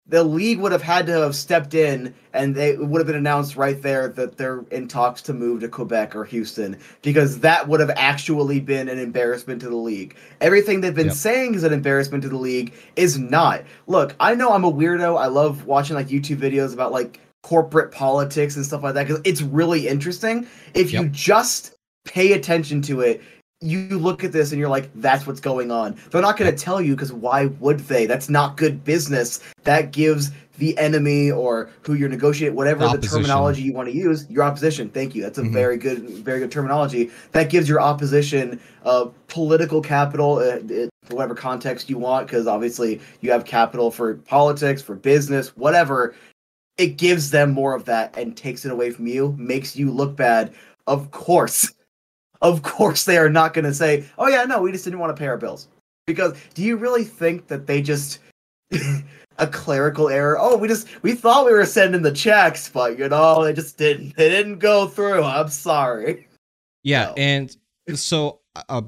the league would have had to have stepped in and they it would have been announced right there that they're in talks to move to Quebec or Houston because that would have actually been an embarrassment to the league. Everything they've been Yep. saying is an embarrassment to the league is not. Look, I know I'm a weirdo. I love watching like YouTube videos about like corporate politics and stuff like that because it's really interesting. If you just pay attention to it, you look at this and you're like, that's what's going on. They're not going to tell you because why would they? That's not good business. That gives the enemy or who you're negotiating, whatever the, Opposition. terminology you want to use, your opposition. Thank you. That's a Mhm. very good, very good terminology. That gives your opposition uh, political capital, uh, it, whatever context you want, because obviously you have capital for politics, for business, whatever. It gives them more of that and takes it away from you, makes you look bad. Of course of course they are not going to say, "Oh yeah, no, we just didn't want to pay our bills." Because do you really think that they just a clerical error? Oh, we just we thought we were sending the checks, but you know, they just didn't. They didn't go through. I'm sorry. Yeah, No. and so uh,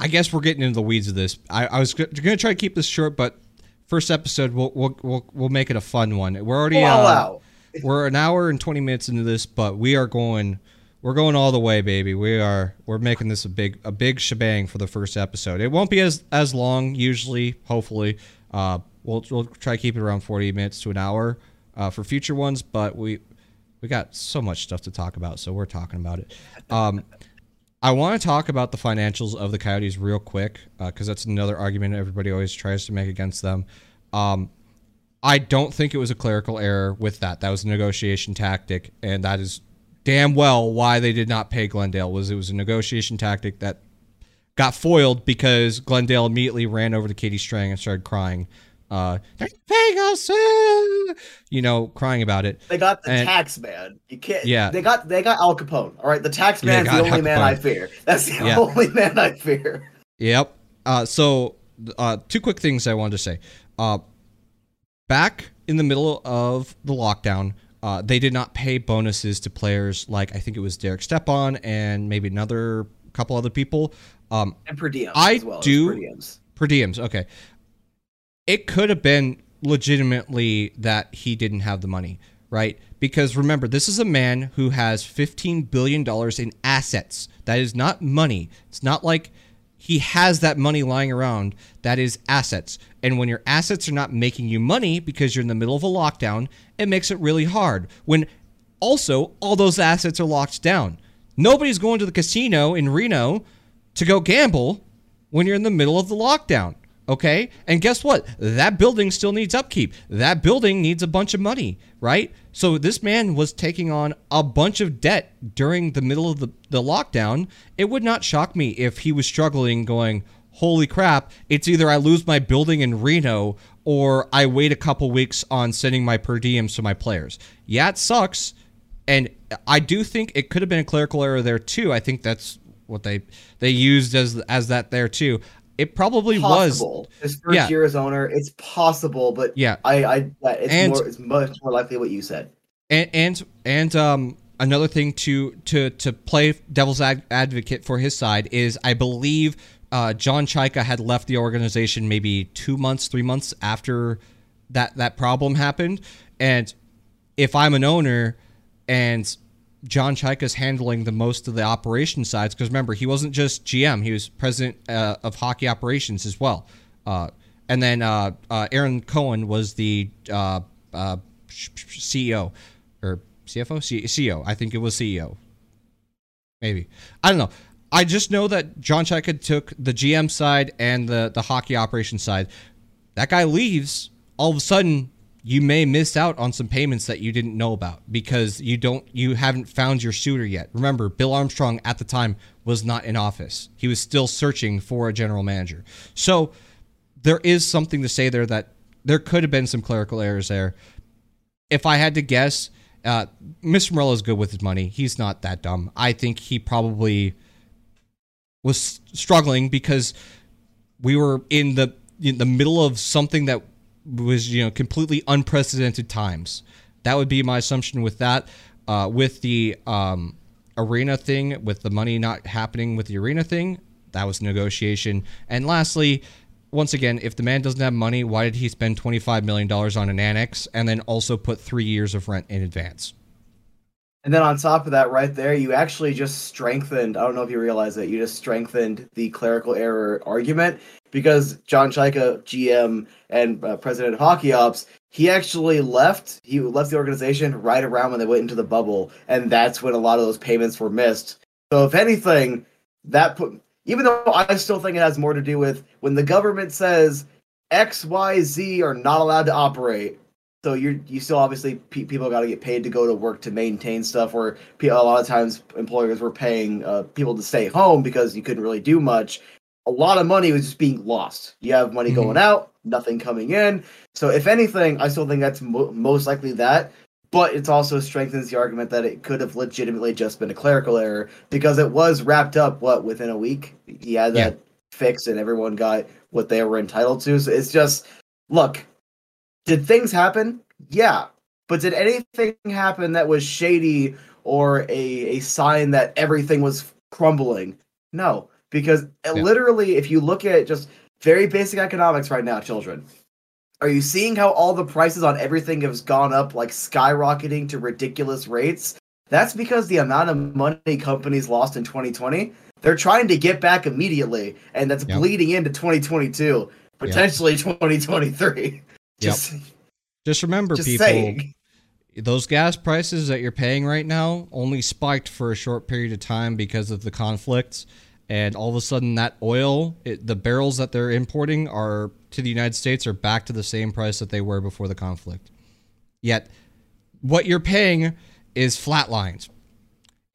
I guess we're getting into the weeds of this. I, I was going to try to keep this short, but first episode we'll we'll we'll, we'll make it a fun one. We're already uh, out. we're an hour and 20 minutes into this, but we are going we're going all the way, baby. We are we're making this a big a big shebang for the first episode. It won't be as as long usually, hopefully. Uh we'll we'll try to keep it around 40 minutes to an hour uh, for future ones, but we we got so much stuff to talk about, so we're talking about it. Um I want to talk about the financials of the Coyotes real quick because that's another argument everybody always tries to make against them. Um, I don't think it was a clerical error with that. That was a negotiation tactic, and that is damn well why they did not pay Glendale was it was a negotiation tactic that got foiled because Glendale immediately ran over to Katie Strang and started crying. Uh, paying us, uh," you know, crying about it. They got the And- tax man. You can't. Yeah. They got they got Al Capone. All right. The tax man's the only man I fear. That's the Yeah. only man I fear. Yep. Uh, so, uh, two quick things I wanted to say. Uh, back in the middle of the lockdown, uh, they did not pay bonuses to players like I think it was Derek Stepan and maybe another couple other people. Um, And per diems I as well. do- per diems. per diems. Okay. It could have been legitimately that he didn't have the money, right? Because remember, this is a man who has $15 billion in assets. That is not money. It's not like he has that money lying around. That is assets. And when your assets are not making you money because you're in the middle of a lockdown, it makes it really hard. When also all those assets are locked down. Nobody's going to the casino in Reno to go gamble when you're in the middle of the lockdown. Okay? And guess what? That building still needs upkeep. That building needs a bunch of money, right? So this man was taking on a bunch of debt during the middle of the, the lockdown. It would not shock me if he was struggling, going, Holy crap, it's either I lose my building in Reno or I wait a couple weeks on sending my per diems to my players. Yeah, it sucks. And I do think it could have been a clerical error there too. I think that's what they they used as as that there too. It probably was Possible. His first Yeah. year as owner, it's possible, but Yeah. I, I, it's And- more, it's much more likely what you said. and and and um another thing to to to play devil's ad- advocate for his side is I believe uh, John Chayka had left the organization maybe two months, three months after that that problem happened, and if I'm an owner and John Chayka's handling the most of the operation sides, because remember he wasn't just GM, he was president uh, of hockey operations as well. Uh, and then uh, uh, Ahron Cohen was the uh, uh, CEO or CFO, C- CEO. I think it was CEO. Maybe I don't know. I just know that John Chayka took the GM side and the the hockey operations side. That guy leaves. All of a sudden, you may miss out on some payments that you didn't know about because you don't you haven't found your suitor yet. Remember, Bill Armstrong at the time was not in office. He was still searching for a general manager. So there is something to say there that there could have been some clerical errors there. If I had to guess, uh, Mr. is good with his money. He's not that dumb. I think he probably was struggling because we were in the in the middle of something that was you know completely unprecedented times. That would be my assumption with that. Uh, with the um, arena thing, with the money not happening with the arena thing, that was negotiation. And lastly, once again, if the man doesn't have money, why did he spend twenty five million dollars on an annex and then also put three years of rent in advance? And then on top of that, right there, you actually just strengthened. I don't know if you realize it. You just strengthened the clerical error argument because John Chayka, GM and uh, president of Hockey Ops, he actually left. He left the organization right around when they went into the bubble, and that's when a lot of those payments were missed. So if anything, that put. Even though I still think it has more to do with when the government says X, Y, Z are not allowed to operate so you're you still obviously pe- people got to get paid to go to work to maintain stuff where pe- a lot of times employers were paying uh, people to stay home because you couldn't really do much. A lot of money was just being lost. You have money Mhm. going out nothing coming in. So if anything i still think that's mo- most likely that but it also strengthens the argument that it could have legitimately just been a clerical error because it was wrapped up what within a week? He had that fixed and everyone got what they were entitled to. So it's just look did things happen? Yeah. But did anything happen that was shady or a, a sign that everything was crumbling? No. Because uh, Yeah. literally, if you look at just very basic economics right now, children, are you seeing how all the prices on everything has gone up like skyrocketing to ridiculous rates? That's because the amount of money companies lost in 2020, they're trying to get back immediately, and that's Yep. bleeding into 2022, potentially 2023. Just, Just remember, just people, saying. those gas prices that you're paying right now only spiked for a short period of time because of the conflicts and all of a sudden that oil it, the barrels that they're importing are to the united states are back to the same price that they were before the conflict yet what you're paying is flatlines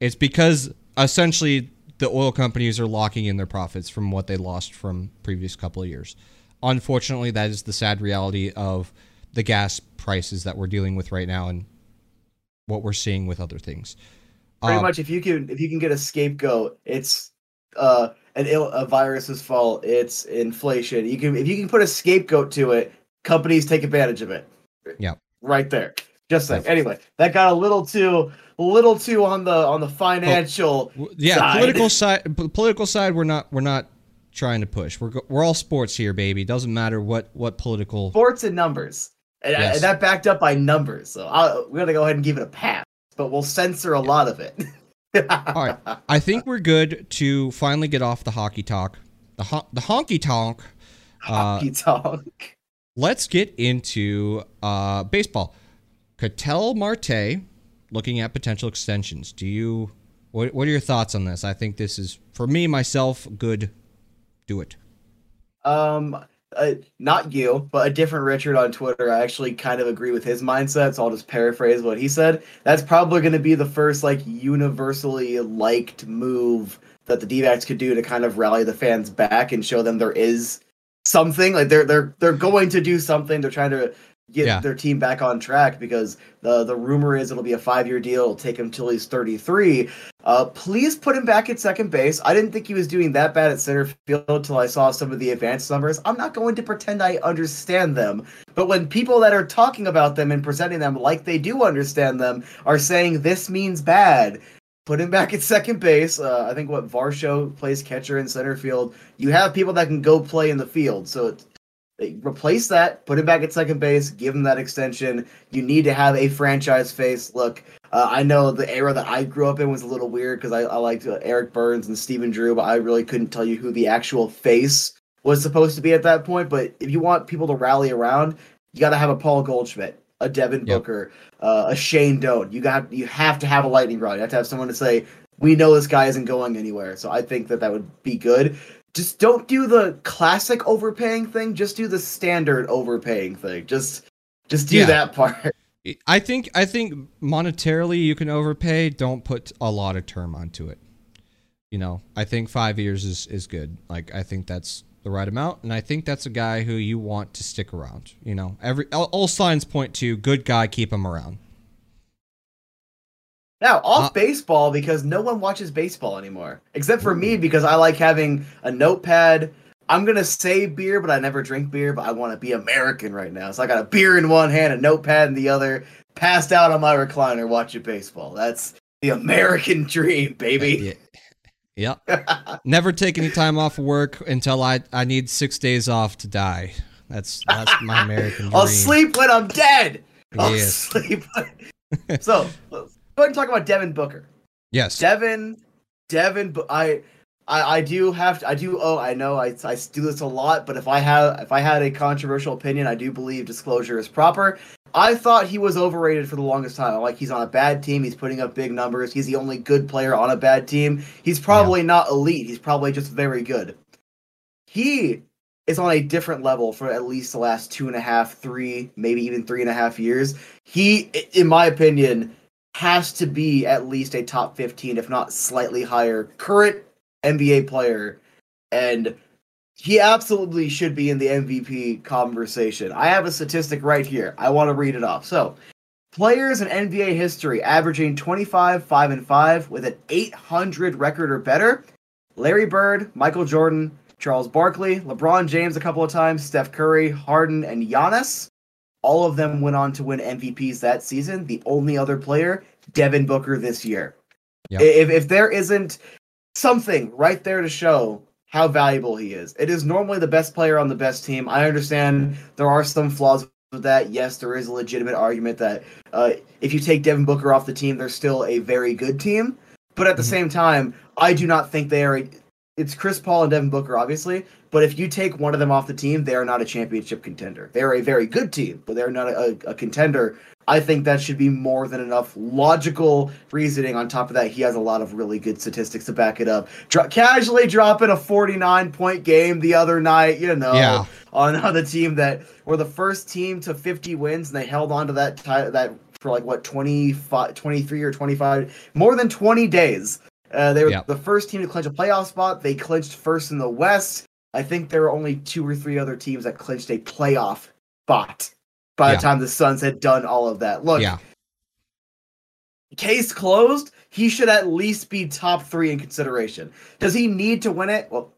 It's because essentially the oil companies are locking in their profits from what they lost from previous couple of years. Unfortunately, that is the sad reality of the gas prices that we're dealing with right now and what we're seeing with other things. Pretty Um, much, if you can if you can get a scapegoat, it's uh an Ill, a virus's fault. It's inflation. You can if you can put a scapegoat to it, companies take advantage of it. Yep. right there. Just saying. Anyway, that got a little too little too on the on the financial. W- yeah side. political side political side we're not we're not trying to push we're we're all sports here baby doesn't matter what what political sports and numbers, and, Yes. and that backed up by numbers. So I'll, we're gonna go ahead and give it a pass, but we'll censor a lot of it. all right i think we're good to finally get off the hockey talk the ho- the honky tonk uh, Hockey talk. let's get into uh baseball Ketel Marte looking at potential extensions do you what, what are your thoughts on this i think this is for me myself good do it Um, uh, not you, but a different Richard on Twitter. I actually kind of agree with his mindset, so I'll just paraphrase what he said. That's probably going to be the first like universally liked move that the D-backs could do to kind of rally the fans back and show them there is something. Like they're they're they're going to do something. They're trying to get Yeah. their team back on track because the the rumor is it'll be a five year deal. It'll take him till he's thirty three. Uh, please put him back at second base. I didn't think he was doing that bad at center field until I saw some of the advanced numbers. I'm not going to pretend I understand them, but when people that are talking about them and presenting them like they do understand them are saying this means bad, put him back at second base. Uh, I think what Varsho plays catcher in center field. You have people that can go play in the field, so it's, replace that, put him back at second base, give him that extension. You need to have a franchise face. Look, uh, I know the era that I grew up in was a little weird because I, I liked uh, Eric Byrnes and Stephen Drew, but I really couldn't tell you who the actual face was supposed to be at that point. But if you want people to rally around, you got to have a Paul Goldschmidt, a Devin Yep. Booker, uh, a Shane Doan. You got you have to have a lightning rod. You have to have someone to say we know this guy isn't going anywhere. So I think that that would be good. Just don't do the classic overpaying thing. Just do the standard overpaying thing. Just just do Yeah. that part. I think I think monetarily you can overpay. Don't put a lot of term onto it. You know, I think five years is is good. Like I think that's the right amount, and I think that's a guy who you want to stick around. You know, every all, all signs point to good guy, keep him around. Now, off Uh, baseball because no one watches baseball anymore. Except for me because I like having a notepad. I'm going to say beer, but I never drink beer, but I want to be American right now. So I got a beer in one hand, a notepad in the other, passed out on my recliner watching baseball. That's the American dream, baby. Yeah. yeah. Never take any time off work until I I need six days off to die. That's that's my American dream. I'll sleep when I'm dead. I'll Yes. sleep. so, go ahead and talk about Devin Booker. Yes. Devin, Devin, I, I, I do have to. I do. Oh, I know. I, I do this a lot. But if I have, if I had a controversial opinion, I do believe disclosure is proper. I thought he was overrated for the longest time. Like he's on a bad team. He's putting up big numbers. He's the only good player on a bad team. He's probably not elite. He's probably just very good. He is on a different level for at least the last two and a half, three, maybe even three and a half years. He, in my opinion, has to be at least a top 15, if not slightly higher, current NBA player. And he absolutely should be in the MVP conversation. I have a statistic right here. I want to read it off. So, players in NBA history averaging 25, 5, and 5 with an 800 record or better Larry Bird, Michael Jordan, Charles Barkley, LeBron James a couple of times, Steph Curry, Harden, and Giannis. All of them went on to win MVPs that season. The only other player, Devin Booker, this year. Yep. If, if there isn't something right there to show how valuable he is, it is normally the best player on the best team. I understand there are some flaws with that. Yes, there is a legitimate argument that uh, if you take Devin Booker off the team, they're still a very good team. But at the Mhm. same time, I do not think they are. A, it's Chris Paul and Devin Booker, obviously. But if you take one of them off the team, they are not a championship contender. They are a very good team, but they're not a, a contender. I think that should be more than enough logical reasoning. On top of that, he has a lot of really good statistics to back it up. Dro- casually dropping a 49 point game the other night, you know, Yeah. on, on the team that were the first team to 50 wins, and they held on to that ti- that for like what 25, 23 or 25, more than 20 days. Uh, they were Yep. the first team to clinch a playoff spot. They clinched first in the West. I think there were only two or three other teams that clinched a playoff spot by Yeah. the time the Suns had done all of that. Look, yeah, case closed. He should at least be top three in consideration. Does he need to win it? Well,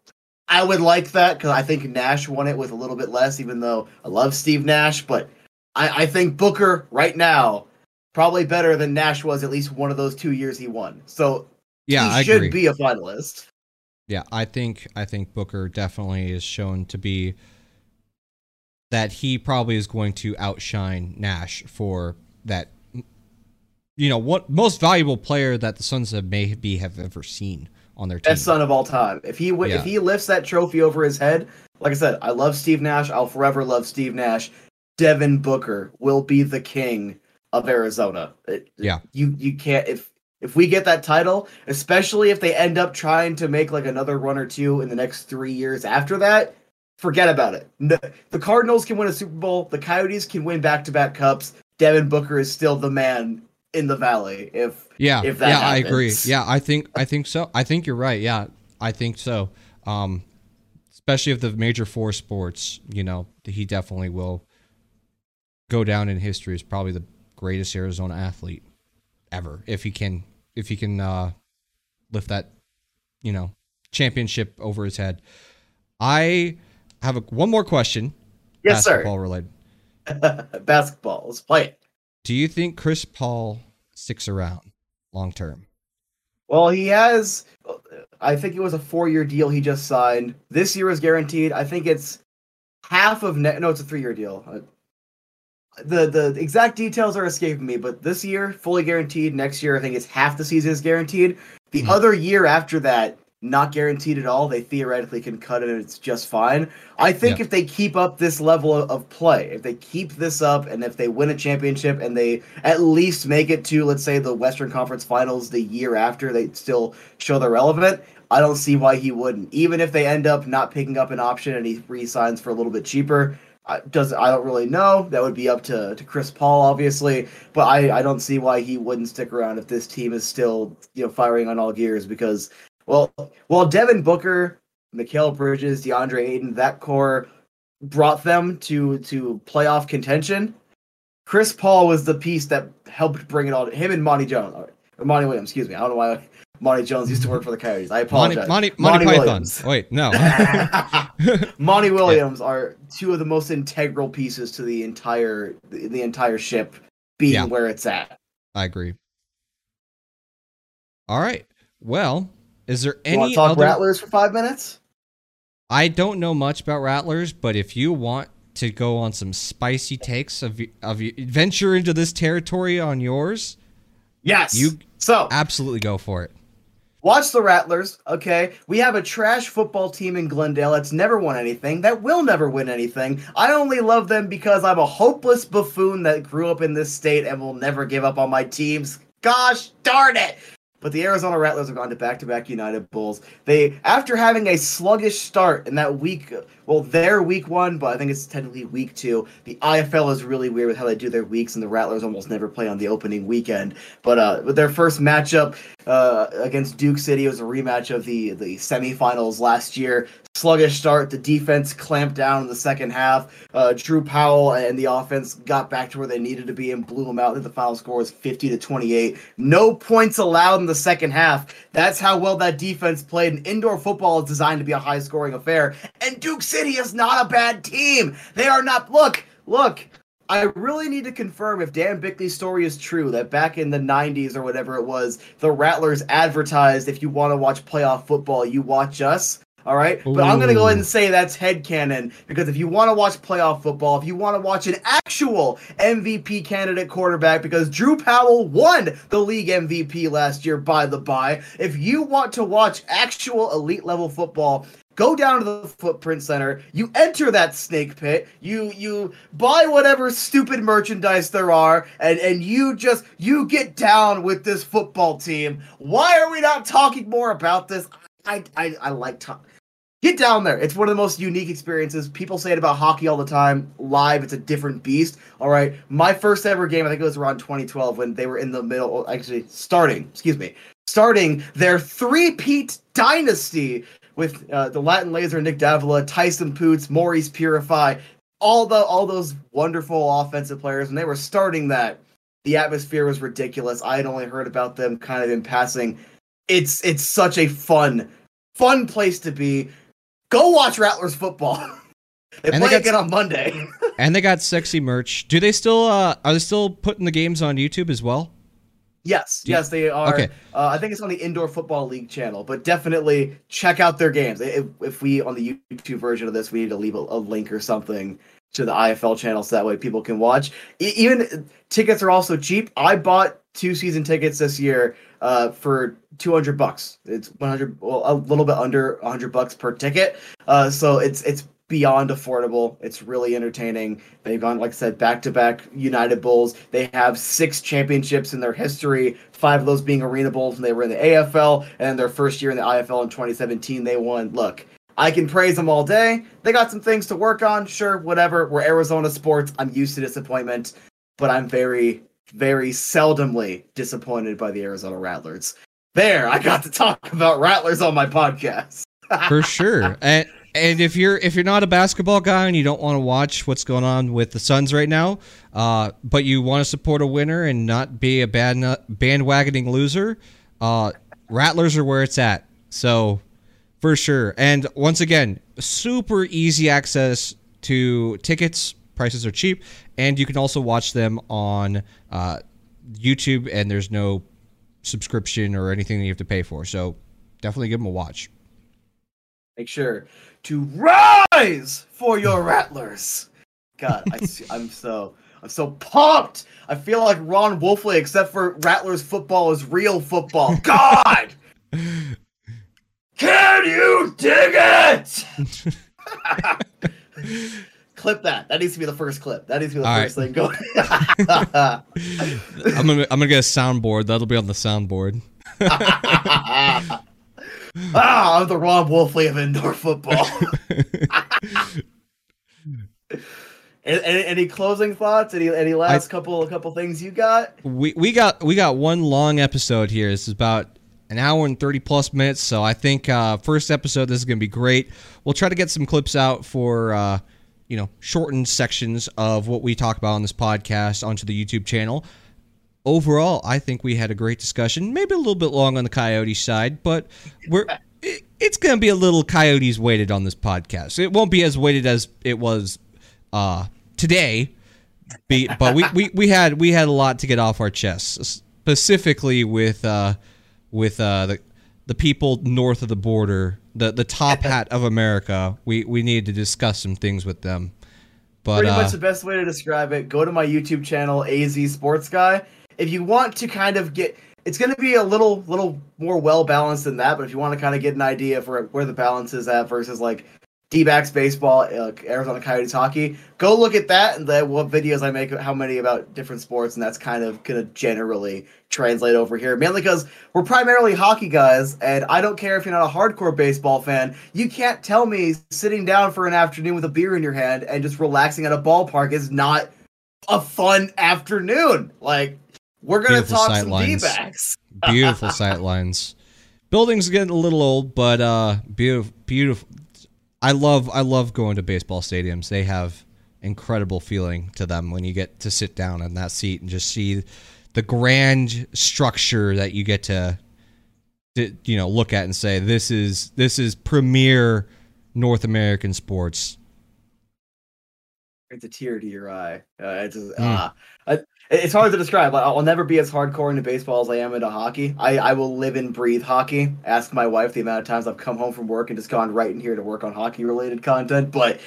I would like that because I think Nash won it with a little bit less, even though I love Steve Nash. But I, I think Booker right now probably better than Nash was at least one of those two years he won. So yeah, he I should agree. be a finalist. Yeah, I think I think Booker definitely is shown to be that he probably is going to outshine Nash for that you know, what most valuable player that the Suns have maybe have ever seen on their team. Best son of all time. If he wi- Yeah. if he lifts that trophy over his head, like I said, I love Steve Nash. I'll forever love Steve Nash. Devin Booker will be the king of Arizona. It- Yeah. you you can't if if we get that title, especially if they end up trying to make like another run or two in the next three years after that, forget about it. The Cardinals can win a Super Bowl. The Coyotes can win back to back cups. Devin Booker is still the man in the valley. If Yeah, if that yeah, I agree. Yeah, I think I think so. I think you're right. Yeah, I think so. Um, especially if the major four sports, you know, he definitely will go down in history as probably the greatest Arizona athlete ever if he can if he can uh, lift that you know championship over his head. I have a, one more question. yes, sir. basketball related. Basketball. Let's play it. Do you think Chris Paul sticks around long term? Well, he has. I think it was a four-year deal he just signed. This year is guaranteed. I think it's half of ne- no, it's a three-year deal. The the exact details are escaping me, but this year fully guaranteed. Next year, I think it's half the season is guaranteed. The Mhm. other year after that, not guaranteed at all. They theoretically can cut it, and it's just fine. I think Yeah. if they keep up this level of, of play, if they keep this up, and if they win a championship, and they at least make it to, let's say, the Western Conference Finals the year after, they still show they're relevant. I don't see why he wouldn't. Even if they end up not picking up an option and he re-signs for a little bit cheaper, I, does I don't really know. That would be up to, to Chris Paul, obviously. But I, I don't see why he wouldn't stick around if this team is still you know firing on all gears. Because well, well, Devin Booker, Mikal Bridges, DeAndre Ayton, that core brought them to to playoff contention. Chris Paul was the piece that helped bring it all. To him and Monty Jones, or Monty Williams, excuse me. I don't know why Monty Jones used to work for the Coyotes. I Monty, apologize. Monty, Monty, Williams. Wait, no. Monty Williams are two of the most integral pieces to the entire the, the entire ship being Yeah. where it's at. I agree. All right. Well, is there You want any to talk other? Rattlers for five minutes? I don't know much about Rattlers, but if you want to go on some spicy takes of of venture into this territory on yours, Yes. You- so absolutely go for it. Watch the Rattlers. Okay, we have a trash football team in Glendale that's never won anything. That will never win anything. I only love them because I'm a hopeless buffoon that grew up in this state and will never give up on my teams. Gosh darn it! But the Arizona Rattlers have gone to back-to-back United Bowls. They, after having a sluggish start in that week, well, their week one, but I think it's technically week two. The IFL is really weird with how they do their weeks, and the Rattlers almost never play on the opening weekend. But uh, with their first matchup uh, against Duke City, it was a rematch of the the semifinals last year. Sluggish start. The defense clamped down in the second half. Uh, Drew Powell and the offense got back to where they needed to be and blew them out. The final score was 50 to 28. No points allowed in the second half. That's how well that defense played. And indoor football is designed to be a high scoring affair. And Duke City is not a bad team. They are not. Look, look. I really need to confirm if Dan Bickley's story is true that back in the 90s or whatever it was, the Rattlers advertised if you want to watch playoff football, you watch us. All right, but I'm gonna go ahead and say that's head headcanon because if you want to watch playoff football, if you want to watch an actual MVP candidate quarterback, because Drew Powell won the league MVP last year, by the by, if you want to watch actual elite level football, go down to the footprint center you enter that snake pit you you buy whatever stupid merchandise there are and and you just you get down with this football team. Why are we not talking more about this i i, I like talk get down there. It's one of the most unique experiences. People say it about hockey all the time. Live, it's a different beast. All right. My first ever game, I think it was around 2012 when they were in the middle, actually starting, excuse me, starting their three-peat dynasty with uh, the Latin Laser, Nick Davila, Tyson Poots, Maurice Purify, all the all those wonderful offensive players. When they were starting that, the atmosphere was ridiculous. I had only heard about them kind of in passing. It's it's such a fun, fun place to be Go watch Rattlers football. they and play they got, again on Monday. and they got sexy merch. Do they still? Uh, are they still putting the games on YouTube as well? Yes, you, yes, they are. Okay. Uh, I think it's on the Indoor Football League channel, but definitely check out their games. If, if we on the YouTube version of this, we need to leave a, a link or something to the IFL channel so that way people can watch. E- even tickets are also cheap. I bought two season tickets this year uh, for 200 bucks. It's 100, well, a little bit under 100 bucks per ticket. Uh, so it's it's beyond affordable. It's really entertaining. They've gone, like I said, back to back United Bowls. They have six championships in their history, five of those being ArenaBowls when they were in the AFL, and their first year in the IFL in 2017, they won. Look, I can praise them all day. They got some things to work on, sure, whatever. We're Arizona sports. I'm used to disappointment, but I'm very, very seldomly disappointed by the Arizona Rattlers. There, I got to talk about Rattlers on my podcast. For sure. And and if you're if you're not a basketball guy and you don't want to watch what's going on with the Suns right now, uh, but you want to support a winner and not be a bad bandwagoning loser, uh, Rattlers are where it's at. So for sure. And once again, super easy access to tickets. Prices are cheap, and you can also watch them on uh, YouTube. And there's no subscription or anything that you have to pay for. So definitely give them a watch. Make sure to rise for your rattlers. God, I, I'm so I'm so pumped. I feel like Ron Wolfley, except for Rattlers football is real football. God, can you dig it? clip that. That needs to be the first clip. That needs to be the All first right. thing going. I'm gonna I'm gonna get a soundboard. That'll be on the soundboard. ah, I'm the Ron Wolfley of indoor football. any, any, closing thoughts? Any any last I, couple couple things you got? We we got we got one long episode here. This is about an hour and 30 plus minutes. So I think uh, first episode, this is going to be great. We'll try to get some clips out for uh, you know, shortened sections of what we talk about on this podcast onto the YouTube channel. Overall, I think we had a great discussion. Maybe a little bit long on the Coyote side, but we're it, it's going to be a little Coyotes weighted on this podcast. It won't be as weighted as it was uh, today, but we, we, we had we had a lot to get off our chests, specifically with uh, with uh, the the people north of the border, the the top hat of America. We we need to discuss some things with them. But pretty uh, much the best way to describe it. Go to my YouTube channel, AZ Sports Guy. If you want to kind of get, it's going to be a little little more well balanced than that. But if you want to kind of get an idea for where the balance is at versus like D-backs baseball, uh, Arizona Coyotes hockey. Go look at that and the, what videos I make, how many about different sports, and that's kind of gonna generally translate over here. Mainly because we're primarily hockey guys, and I don't care if you're not a hardcore baseball fan. You can't tell me sitting down for an afternoon with a beer in your hand and just relaxing at a ballpark is not a fun afternoon. Like we're gonna Beautiful talk some lines. D-backs. Beautiful sight lines. Buildings getting a little old, but uh, beautiful, beautiful I love I love going to baseball stadiums. They have incredible feeling to them when you get to sit down in that seat and just see the grand structure that you get to, to you know look at and say this is this is premier North American sports. It's a tear to your eye. Uh, it's just, mm. ah, it's hard to describe. I'll never be as hardcore into baseball as I am into hockey. I, I will live and breathe hockey. Ask my wife the amount of times I've come home from work and just gone right in here to work on hockey related content. But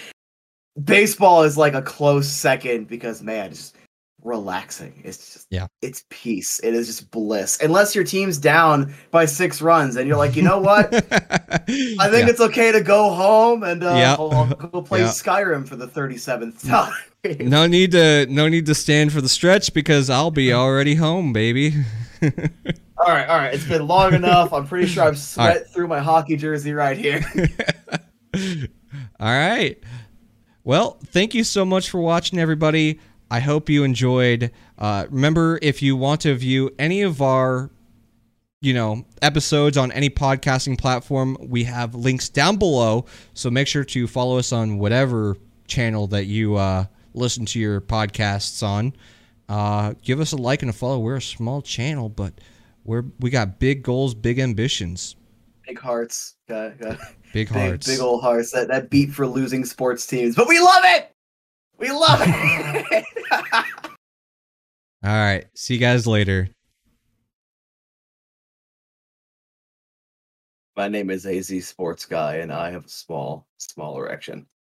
baseball is like a close second because man, just relaxing. It's just yeah, it's peace. It is just bliss. Unless your team's down by six runs and you're like, you know what? I think yeah. it's okay to go home and uh, yeah. I'll, I'll, go play yeah. Skyrim for the thirty seventh time no need to no need to stand for the stretch because I'll be already home, baby. all right, all right. It's been long enough. I'm pretty sure I've sweat right. through my hockey jersey right here. All right. Well, thank you so much for watching, everybody. I hope you enjoyed. Uh, remember, if you want to view any of our, you know, episodes on any podcasting platform, we have links down below. So make sure to follow us on whatever channel that you uh, listen to your podcasts on. Uh, give us a like and a follow. We're a small channel, but we're we got big goals, big ambitions, Big hearts. Got, got big big, hearts. big old hearts. That that beat for losing sports teams, but we love it. We love it. All right. See you guys later. My name is AZ Sports Guy, and I have a small, small erection.